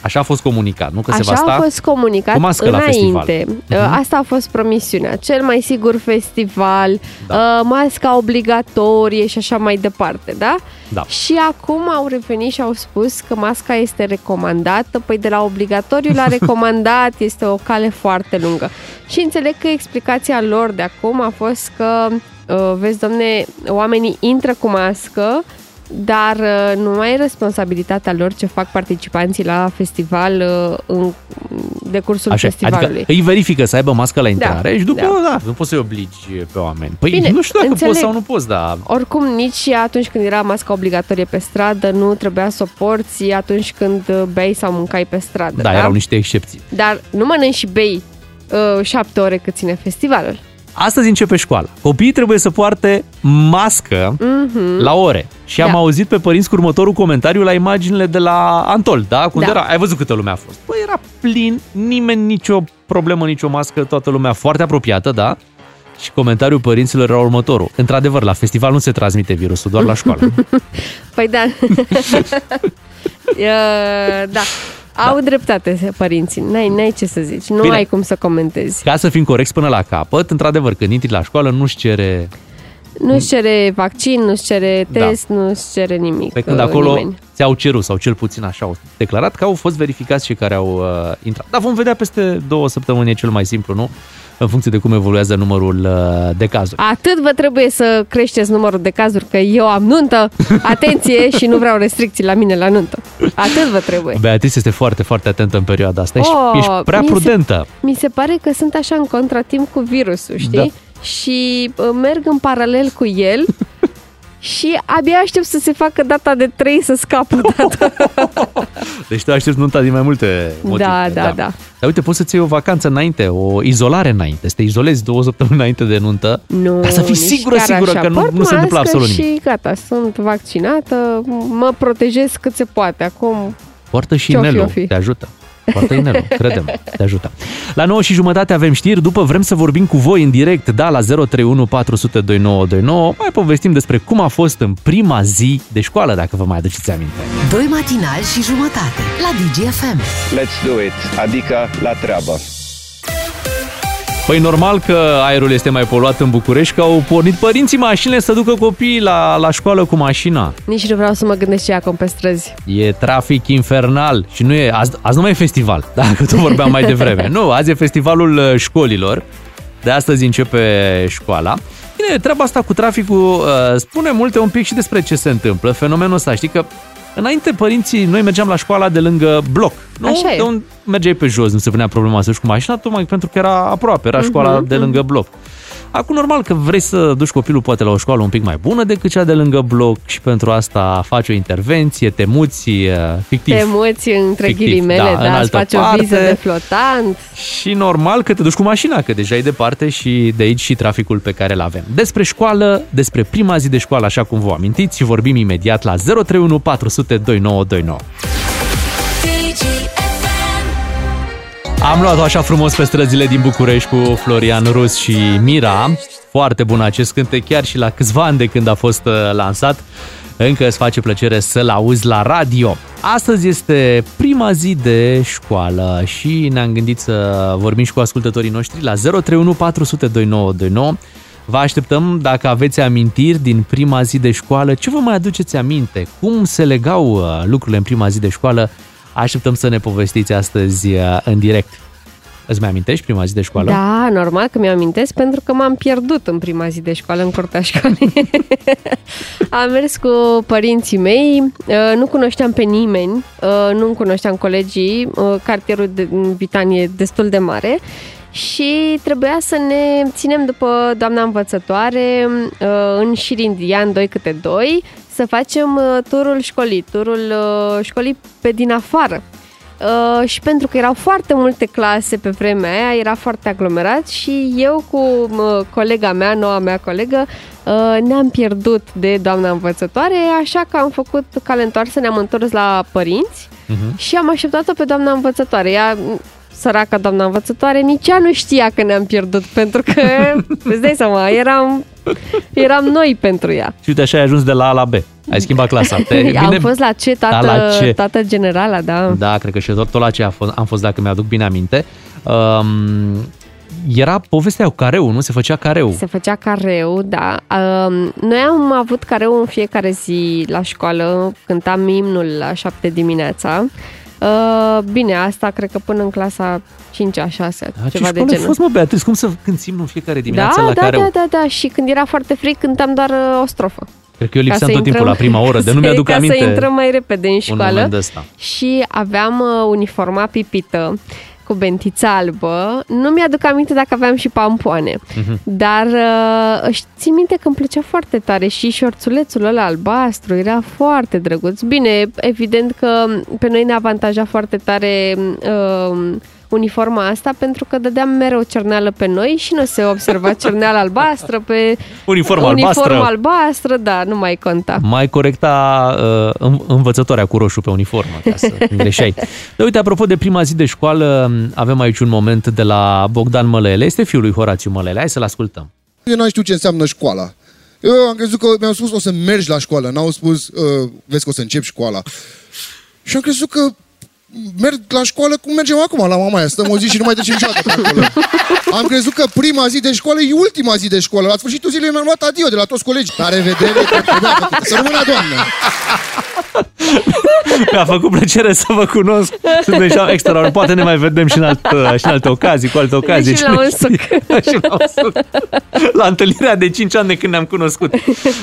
așa a fost comunicat, nu? Că se va Așa sta a fost comunicat cu mască la înainte. festival. Uh, Asta a fost promisiunea. Cel mai sigur festival, da. masca obligatorie și așa mai departe, da? Da. Și acum au revenit și au spus că masca este recomandată. Păi de la obligatoriu la recomandat este o cale foarte lungă. Și înțeleg că explicația lor de acum a fost că, uh, vezi, domne, oamenii intră cu mască, dar uh, nu mai e responsabilitatea lor ce fac participanții la festival uh, în decursul Așa, festivalului. adică îi verifică să aibă mască la intrare Da, și după, da. da. nu poți să-i obligi pe oameni. Păi Bine, nu știu dacă înțeleg. poți sau nu poți, dar Oricum, nici atunci când era masca obligatorie pe stradă, nu trebuia să o porți atunci când uh, bei sau mâncai pe stradă. da, erau niște excepții. Dar nu mănânci și bei uh, șapte ore cât ține festivalul. Astăzi începe școala. Copiii trebuie să poarte mască Mhm. la ore. Și am Da. auzit pe părinți cu următorul comentariu la imaginile de la Antol, da? Când Da. era, ai văzut câtă lume a fost. Păi era plin, nimeni nicio problemă, nicio mască, toată lumea foarte apropiată, da? Și comentariul părinților era următorul. Într-adevăr, la festival nu se transmite virusul, doar la școală. Păi da. Uh, da. Au dreptate părinții. N-ai, n-ai ce să zici. Nu Bine. ai cum să comentezi. Ca să fim corecți până la capăt, într-adevăr, când intri la școală, nu-și cere... Nu-ți cere vaccin, nu-ți cere Da. test, nu-ți cere nimic. Pe când uh, acolo nimeni. ți-au cerut, sau cel puțin așa au declarat, că au fost verificați cei care au uh, intrat. Dar vom vedea peste două săptămâni, e cel mai simplu, nu? În funcție de cum evoluează numărul uh, de cazuri. Atât vă trebuie să creșteți numărul de cazuri, că eu am nuntă, atenție și nu vreau restricții la mine la nuntă. Atât vă trebuie. Beatrice este foarte, foarte atentă în perioada asta. Ești, Oh, ești prea mi se- prudentă. Mi se pare că sunt așa în contratimp cu virusul, știi? Da. Și uh, merg în paralel cu el și abia aștept să se facă data de 3 să scap odată. Deci tu aștepți nunta din mai multe motive. Da, da, da. Dar uite, poți să-ți iei o vacanță înainte, o izolare înainte, să te izolezi două săptămâni înainte de nuntă. Nu, Ca să fii nici sigură, chiar sigură așa. că nu, Port nu se întâmplă mască absolut și nimic. gata, sunt vaccinată, mă protejez cât se poate. Acum Poartă și Ce-o fi, inelul, o fi? te ajută. Poartă inelul, credem, te ajută. La 9 și jumătate avem știri, după vrem să vorbim cu voi în direct, da, la 031 400 2929. Mai povestim despre cum a fost în prima zi de școală, dacă vă mai aduceți aminte. Doi matinali și jumătate la DGFM. Let's do it, adică la treabă. Păi normal că aerul este mai poluat în București, că au pornit părinții mașinile să ducă copiii la, la școală cu mașina. nici nu vreau să mă gândesc ce e acum pe străzi. E trafic infernal și nu e, azi, azi nu mai e festival, dacă tot vorbeam mai devreme. Nu, azi e festivalul uh, școlilor, de astăzi începe școala. Bine, treaba asta cu traficul uh, spune multe un pic și despre ce se întâmplă, fenomenul ăsta, știi că Înainte părinții, noi mergeam la școala de lângă bloc. Nu? Așa e. De unde mergeai pe jos, nu se punea problema să duci cu mașina, tocmai pentru că era aproape, era școala Mhm, de lângă bloc. Acum, normal că vrei să duci copilul poate la o școală un pic mai bună decât cea de lângă bloc și pentru asta faci o intervenție, te muți uh, fictiv. Te muți între Fictiv, ghilimele, da, în da, îți altă faci o parte. viză de flotant. Și normal că te duci cu mașina, că deja e departe și de aici și traficul pe care îl avem. Despre școală, despre prima zi de școală, așa cum vă amintiți, și vorbim imediat la 031 400 2929. Am luat-o așa frumos pe străzile din București cu Florian Rus și Mira. Foarte bun acest cântec, chiar și la câțiva ani de când a fost uh, lansat. Încă îți face plăcere să-l auzi la radio. Astăzi este prima zi de școală și ne-am gândit să vorbim și cu ascultătorii noștri la 031 400 2929. Vă așteptăm dacă aveți amintiri din prima zi de școală. Ce vă mai aduceți aminte? Cum se legau uh, lucrurile în prima zi de școală? Așteptăm să ne povestiți astăzi uh, în direct. Îți mai amintești prima zi de școală? Da, normal că mi-am amintesc pentru că m-am pierdut în prima zi de școală, în curtea școlii. Am mers cu părinții mei, uh, nu cunoșteam pe nimeni, uh, nu cunoșteam colegii, uh, cartierul de Vitan e destul de mare și trebuia să ne ținem după doamna învățătoare în șir indian, doi câte doi, să facem turul școlii, turul școlii pe din afară. Uh, și pentru că erau foarte multe clase pe vremea aia, era foarte aglomerat și eu cu uh, colega mea, noua mea colegă, uh, ne-am pierdut de doamna învățătoare, așa că am făcut cale întoarsă, ne-am întors la părinți uh-huh. și am așteptat-o pe doamna învățătoare. Ea săraca doamna învățătoare, nici ea nu știa că ne-am pierdut, pentru că, îți dai seama, eram, eram noi pentru ea. Și uite, așa ai ajuns de la A la B. Ai schimbat clasa. Te, bine, am fost la ce, tată, da, la ce? tată generala, da. Da, cred că și tot, tot la ce am fost, am fost, dacă mi-aduc bine aminte. Um, era povestea cu careu, nu? Se făcea careu. Se făcea careu, da. Um, noi am avut careu în fiecare zi la școală, cântam imnul la șapte dimineața. Uh, bine, asta cred că până în clasa 5-a, 6 da, ceva ce de genul. fost, mă, Beatrice? Cum să cântim în fiecare dimineață da, la da, careu? Da, da, da, și când era foarte frig cântam doar uh, o strofă. Cred că eu lipseam tot timpul la prima oră, de nu mi-aduc ca aminte. să intrăm mai repede în școală. ăsta. Și aveam uh, uniforma pipită cu bentița albă. Nu mi-aduc aminte dacă aveam și pampoane. Uh-huh. Dar uh, țin minte că îmi plăcea foarte tare și șorțulețul ăla albastru era foarte drăguț. Bine, evident că pe noi ne avantaja foarte tare uh, uniforma asta pentru că dădeam mereu cerneală pe noi și nu se observa cerneală albastră pe uniforma, uniforma albastră. albastră, da, nu mai conta. Mai corecta uh, învățătoarea cu roșu pe uniformă, ca să greșeai. Dar uite, apropo de prima zi de școală, avem aici un moment de la Bogdan Mălele, este fiul lui Horațiu Mălele, hai să-l ascultăm. Eu nu știu ce înseamnă școala. Eu am crezut că mi-au spus o să mergi la școală, n-au spus uh, vezi că o să începi școala. Și am crezut că merg la școală cum mergem acum la mamaia. Stăm o zi și nu mai trecem niciodată pe acolo. Am crezut că prima zi de școală e ultima zi de școală. La sfârșitul zilei mi-am luat adio de la toți colegii. La revedere, să rămână doamnă. Mi-a făcut plăcere să vă cunosc. Suntem și extraordinar. Poate ne mai vedem și în, alt, și în alte ocazii, cu alte ocazii. Și la un suc. și la un suc. La întâlnirea de 5 ani de când ne-am cunoscut.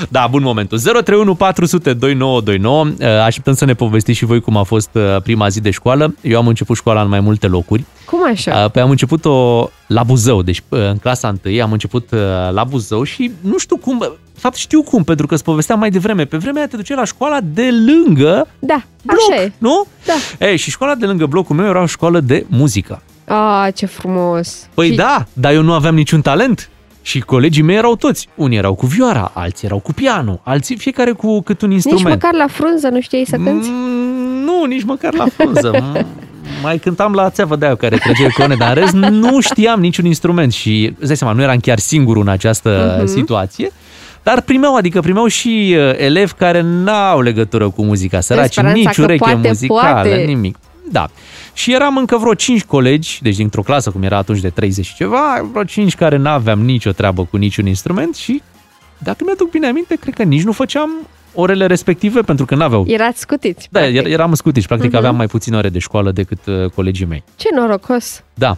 Da, bun momentul. 031 400 2929. Așteptăm să ne povestiți și voi cum a fost uh, prima zi de școală. Eu am început școala în mai multe locuri. Cum așa? Păi am început-o la Buzău, deci în clasa 1 am început uh, la Buzău și nu știu cum, de fapt știu cum, pentru că îți povesteam mai devreme. Pe vremea aia te duceai la școala de lângă da, bloc, așa e. nu? Da. Ei, și școala de lângă blocul meu era o școală de muzică. Ah, ce frumos. Păi și... da, dar eu nu aveam niciun talent. Și colegii mei erau toți. Unii erau cu vioara, alții erau cu pianul, alții fiecare cu cât un instrument. Nici măcar la frunză nu știai să cânti? Mm, nu, nici măcar la frunză. mai cântam la țeavă de aia care trage icone, dar în rest nu știam niciun instrument și îți dai seama, nu eram chiar singur în această uh-huh. situație. Dar primeau, adică primeau și uh, elevi care n-au legătură cu muzica, săraci, nici ureche poate, muzicală, poate. nimic. Da. Și eram încă vreo 5 colegi, deci dintr-o clasă, cum era atunci de 30 și ceva, vreo 5 care n-aveam nicio treabă cu niciun instrument și, dacă mi-aduc bine aminte, cred că nici nu făceam orele respective pentru că n-aveau. Erați scutiți. Da, practic. eram scutiți. Practic Mhm. aveam mai puține ore de școală decât uh, colegii mei. Ce norocos. Da.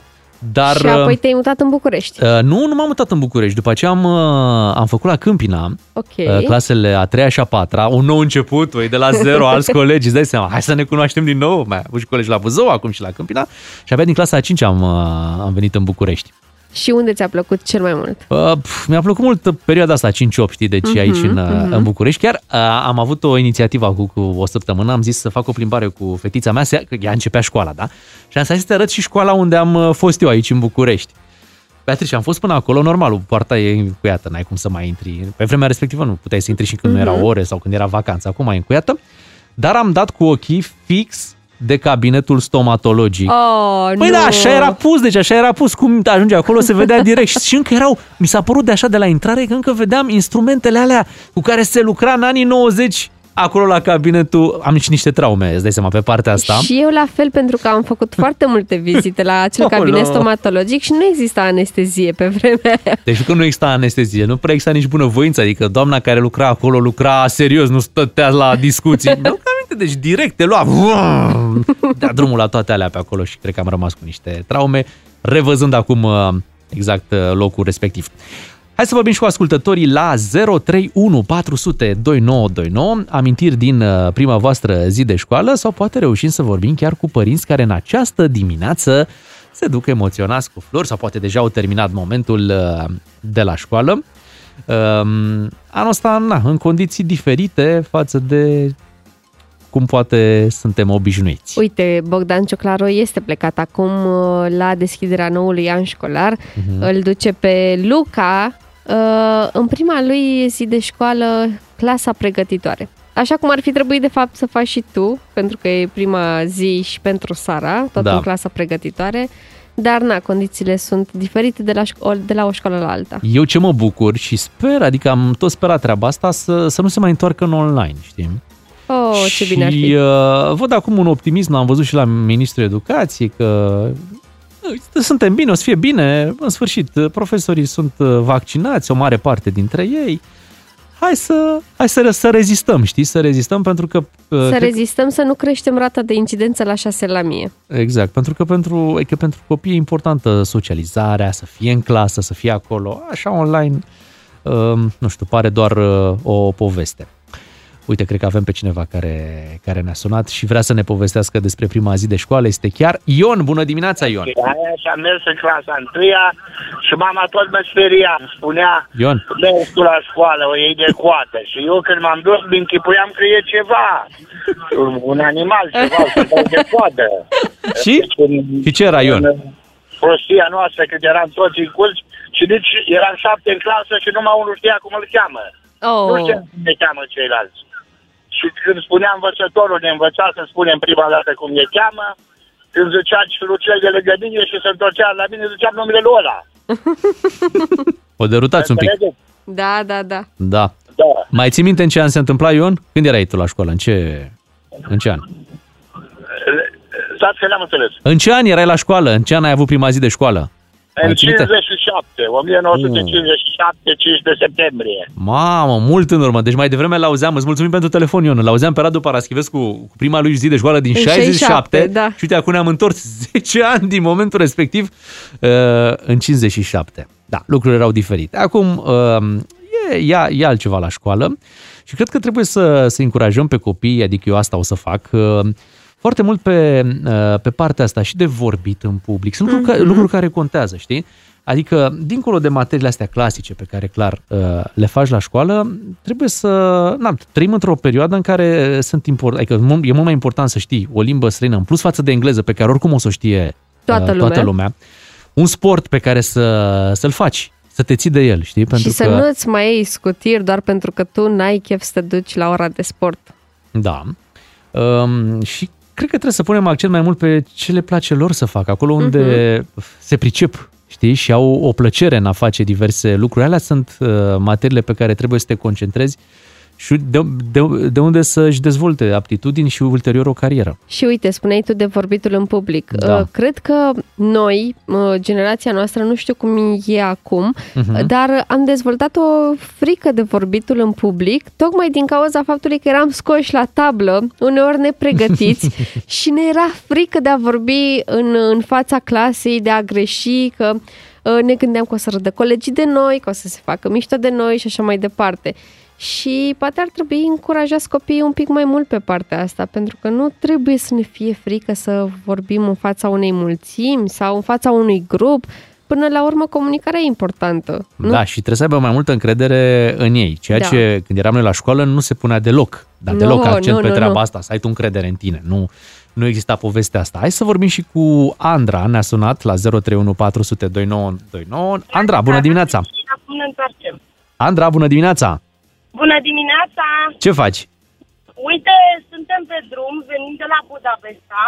Dar, și apoi te-ai mutat în București. Uh, nu, nu m-am mutat în București. După aceea am, uh, am făcut la Câmpina, Ok. uh, clasele a treia și a patra, un nou început, voi de la zero, alți colegi, îți dai seama, hai să ne cunoaștem din nou. Mai am avut și colegi la Buzău, acum și la Câmpina. Și abia din clasa a cincea am, uh, am venit în București. Și unde ți-a plăcut cel mai mult? Uh, pf, mi-a plăcut mult perioada asta, 5-8, știi, deci Mhm, aici în, uh, mhm. în București. Chiar uh, am avut o inițiativă acum cu o săptămână, am zis să fac o plimbare cu fetița mea, să- că ea începea școala, da? Și am zis să te arăt și școala unde am uh, fost eu aici în București. Beatrice, am fost până acolo, normal, poarta e încuiată, n-ai cum să mai intri. Pe vremea respectivă nu puteai să intri și când Mhm. nu erau ore sau când era vacanță, acum e încuiată. Dar am dat cu ochii fix de cabinetul stomatologic. Oh, Păi nu. da, așa era pus, deci așa era pus, cum ajunge acolo se vedea direct și încă erau, mi s-a părut de așa de la intrare că încă vedeam instrumentele alea cu care se lucra în anii 90 acolo la cabinetul, am și niște traume, îți dai seama, pe partea asta. Și eu la fel, pentru că am făcut foarte multe vizite la acel Aoleo. cabinet stomatologic și nu exista anestezie pe vremea aia. Deci că nu exista anestezie, nu prea exista nici bunăvoință, adică doamna care lucra acolo lucra serios, nu stătea la discuții. Nu aminte, deci direct te lua, vrrr, dea drumul la toate alea pe acolo și cred că am rămas cu niște traume, revăzând acum uh, exact uh, locul respectiv. Hai să vorbim și cu ascultătorii la 031 400 2929, amintiri din uh, prima voastră zi de școală sau poate reușim să vorbim chiar cu părinți care în această dimineață se duc emoționați cu flori sau poate deja au terminat momentul uh, de la școală. Um, Anul ăsta, na, în condiții diferite față de cum poate suntem obișnuiți. Uite, Bogdan Cioclaru este plecat acum uh, la deschiderea noului an școlar. Mhm. Îl duce pe Luca uh, în prima lui zi de școală, clasa pregătitoare. Așa cum ar fi trebuit de fapt să faci și tu, pentru că e prima zi și pentru Sara, tot Da. în clasa pregătitoare. Dar, na, condițiile sunt diferite de la, șco- de la o școală la alta. Eu ce mă bucur și sper, adică am tot sperat treaba asta, să, să nu se mai întoarcă în online, știi? Oh, ce bine ar și fi. uh, văd acum un optimism, am văzut și la Ministrul Educației că uh, suntem bine, o să fie bine, în sfârșit, uh, profesorii sunt uh, vaccinați, o mare parte dintre ei. Hai să, hai să, să rezistăm, știi, să rezistăm pentru că... uh, Să cred- rezistăm să nu creștem rata de incidență la 6 la mie. Exact, pentru că pentru, e că pentru copii e importantă socializarea, să fie în clasă, să fie acolo, așa online, um, nu știu, pare doar uh, o poveste. Uite, cred că avem pe cineva care, care ne-a sunat și vrea să ne povestească despre prima zi de școală. Este chiar Ion. Bună dimineața, Ion! Aia și am mers în clasa întâia și mama tot mă speria. Îmi spunea, Ion. mergi tu la școală, o iei de coată. Și eu când m-am dus, mi închipuiam că e ceva. Un animal, ceva, să dau de coadă. Și? Și ce era Ion? În prostia noastră, când eram toți în curs și nici eram șapte în clasă și numai unul știa cum îl cheamă. Oh. Nu știam cum ne cheamă ceilalți. Și când spunea învățătorul, ne învăța să spunem prima dată cum ne cheamă, când zicea Luciel de lângă mine și se întorcea la mine, ziceam numele lui ăla. O derutați un pic. Înțelegeți? Da, da, da. Da. Da. Mai ții minte în ce an se întâmpla, Ion? Când erai tu la școală? În ce, în ce an? Stați că n-am înțeles. În ce an erai la școală? În ce an ai avut prima zi de școală? În Mai ții minte? 57, 1957, 15 septembrie. Mamă, mult în urmă. Deci mai devreme l-auzeam, îți mulțumim pentru telefon, Ion. L-auzeam pe Radu Paraschivescu cu prima lui zi de școală din În 67. 67, da. Și uite, acum ne-am întors 10 ani din momentul respectiv uh, în 57. Da, lucrurile erau diferite. Acum uh, e, e, e altceva la școală și cred că trebuie să, să încurajăm pe copii, adică eu asta o să fac, uh, foarte mult pe, uh, pe partea asta și de vorbit în public. Sunt lucruri, care, lucruri care contează, știi? Adică, dincolo de materiile astea clasice pe care, clar, uh, le faci la școală, trebuie să... Na, trăim într-o perioadă în care sunt import, adică e mult mai important să știi o limbă străină, în plus față de engleză, pe care oricum o să o știe Toată uh, toată lumea. lumea. Un sport pe care să, să-l faci, să te ții de el, știi? Pentru și să că, nu-ți mai iei scutiri doar pentru că tu n-ai chef să te duci la ora de sport. Da. Um, și cred că trebuie să punem accent mai mult pe ce le place lor să facă, acolo unde Mhm. se pricep, știi, și au o plăcere în a face diverse lucruri. Alea sunt uh, materiile pe care trebuie să te concentrezi și de, de, de unde să-și dezvolte aptitudini și ulterior o carieră. Și uite, spuneai tu de vorbitul în public. Da. Uh, Cred că noi, uh, generația noastră, nu știu cum e acum, Mhm. dar am dezvoltat o frică de vorbitul în public, tocmai din cauza faptului că eram scoși la tablă, uneori nepregătiți, și ne era frică de a vorbi în, în fața clasei, de a greși, că uh, ne gândeam că o să râdă colegii de noi, că o să se facă mișto de noi și așa mai departe. Și poate ar trebui încurajați copiii un pic mai mult pe partea asta, pentru că nu trebuie să ne fie frică să vorbim în fața unei mulțimi sau în fața unui grup. Până la urmă, comunicarea e importantă. Nu? Da, și trebuie să aibă mai multă încredere în ei, ceea Da. ce când eram noi la școală nu se punea deloc, dar Nu, deloc accent nu, pe nu, treaba nu. asta, să ai tu încredere în tine. Nu, nu exista povestea asta. Hai să vorbim și cu Andra, ne-a sunat la 031 400 2929. Andra, bună dimineața! Acum ne întoarcem. Andra, bună dimineața! Bună dimineața! Ce faci? Uite, suntem pe drum, venim de la Budapesta.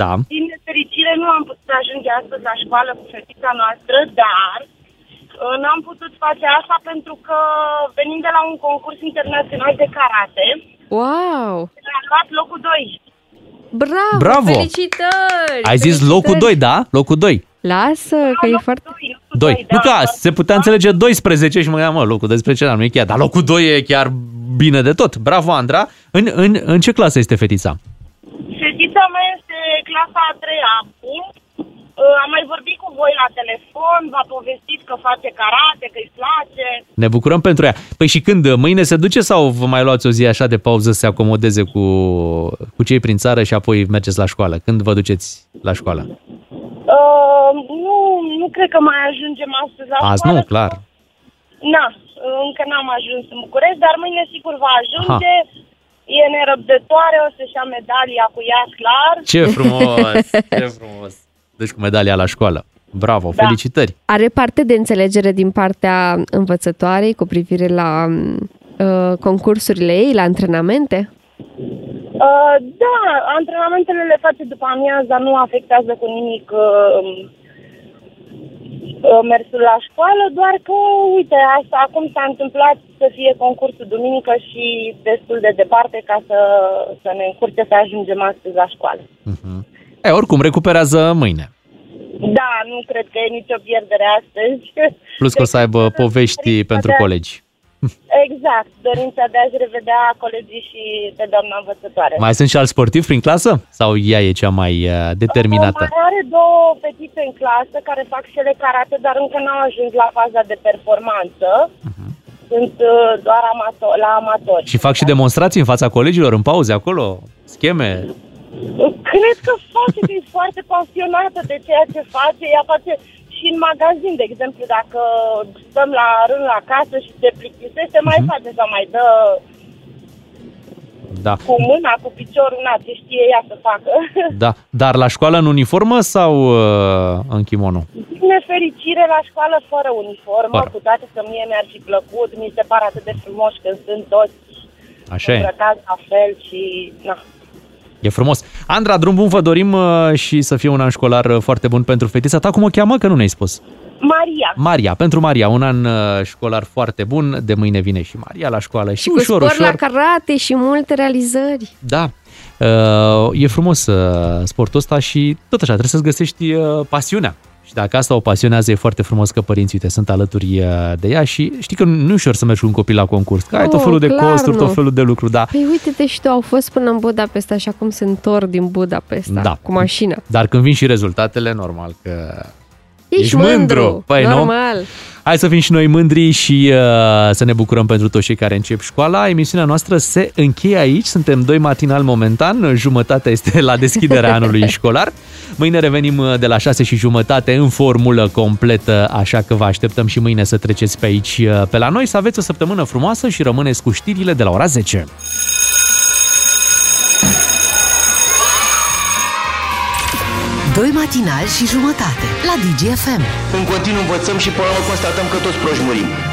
Da. Din nefericire nu am putut ajunge astăzi la școală cu fetița noastră, dar uh, n-am putut face asta pentru că venim de la un concurs internațional de karate Wow! Am luat locul 2. Bravo! Bravo! Felicitări! Ai zis Felicitări! locul 2, da? Locul 2. Lasă, că e foarte... 2. Nu că se putea înțelege 12 și mă gândeam, mă, locul 12 nu e chiar, dar locul 2 e chiar bine de tot. Bravo, Andra. În, în, în ce clasă este fetița? Fetița mea este clasa a treia acum. Uh, Am mai vorbit cu voi la telefon, v-a povestit că face karate, că îi place. Ne bucurăm pentru ea. Păi și când? Mâine se duce sau vă mai luați o zi așa de pauză să se acomodeze cu, cu cei prin țară și apoi mergeți la școală? Când vă duceți la școală? Uh, nu, nu cred că mai ajungem astăzi la Azi școală. nu, clar. Na, încă n-am ajuns în București, dar mâine sigur va ajunge. E nerăbdătoare, o să-și ia medalia cu ea, clar. Ce frumos! Ce frumos! Deci cu medalia la școală. Bravo, Da. felicitări! Are parte de înțelegere din partea învățătoarei cu privire la uh, concursurile ei, la antrenamente? Uh, da, antrenamentele le face după amiaza, nu afectează cu nimic uh, uh, mersul la școală, doar că, uite, asta acum s-a întâmplat să fie concursul duminică și destul de departe ca să, să ne încurce să ajungem astăzi la școală. E, oricum, recuperează mâine. Da, nu cred că e nicio pierdere astăzi. Plus că o să aibă povești pentru colegi. Exact, dorința de a-și revedea colegii și pe doamna învățătoare. Mai sunt și alți sportivi prin clasă? Sau ea e cea mai uh, determinată? Mai are două fetițe în clasă care fac și ele karate, dar încă n-au ajuns la faza de performanță. Sunt uh, doar amator, la amatori. Și fac și demonstrații în fața colegilor, în pauze, acolo? Scheme? Cred că face, că e foarte pasionată de ceea ce face. Ea face și în magazin, de exemplu, dacă stăm la rând la casă și se plictisește, mai face sau mai dă Da. cu mâna, cu piciorul, na, ce știe ea să facă. Da. Dar la școală în uniformă sau uh, în kimono? Din nefericire la școală fără uniformă, Fără. cu toate că mie mi-ar fi plăcut, mi se pare atât de frumos când sunt toți Așa e. îmbrăcați la fel și... Na. E frumos. Andra, drum bun vă dorim uh, și să fie un an școlar uh, foarte bun pentru fetița ta. Cum o cheamă? Că nu ne-ai spus. Maria, Maria, pentru Maria, un an uh, școlar foarte bun. De mâine vine și Maria la școală. Și, Și cu ușor, spor ușor. la karate și multe realizări. Da. Uh, e frumos uh, sportul ăsta și tot așa, trebuie să-ți găsești uh, pasiunea. Și dacă asta o pasionează, e foarte frumos că părinții uite, sunt alături uh, de ea și știi că nu e ușor să mergi cu un copil la concurs, că ai tot Oh, felul de clar costuri, nu. tot felul de lucruri, da. Păi uite-te și tu, au fost până în Budapesta și acum se întorc din Budapesta Da. cu mașina. Dar când vin și rezultatele, normal că Ești, Ești mândru. Păi, nu? Normal. Hai să fim și noi mândri și uh, să ne bucurăm pentru toți cei care încep școala. Emisiunea noastră se încheie aici. Suntem doi matinal momentan. Jumătatea este la deschiderea anului școlar. Mâine revenim uh, de la 6 și jumătate în formulă completă, așa că vă așteptăm și mâine să treceți pe aici uh, pe la noi. Să aveți o săptămână frumoasă și rămâneți cu știrile de la ora 10. Doi matinali și jumătate la DGFM. În continuu învățăm și până la urmă constatăm că toți proști murim.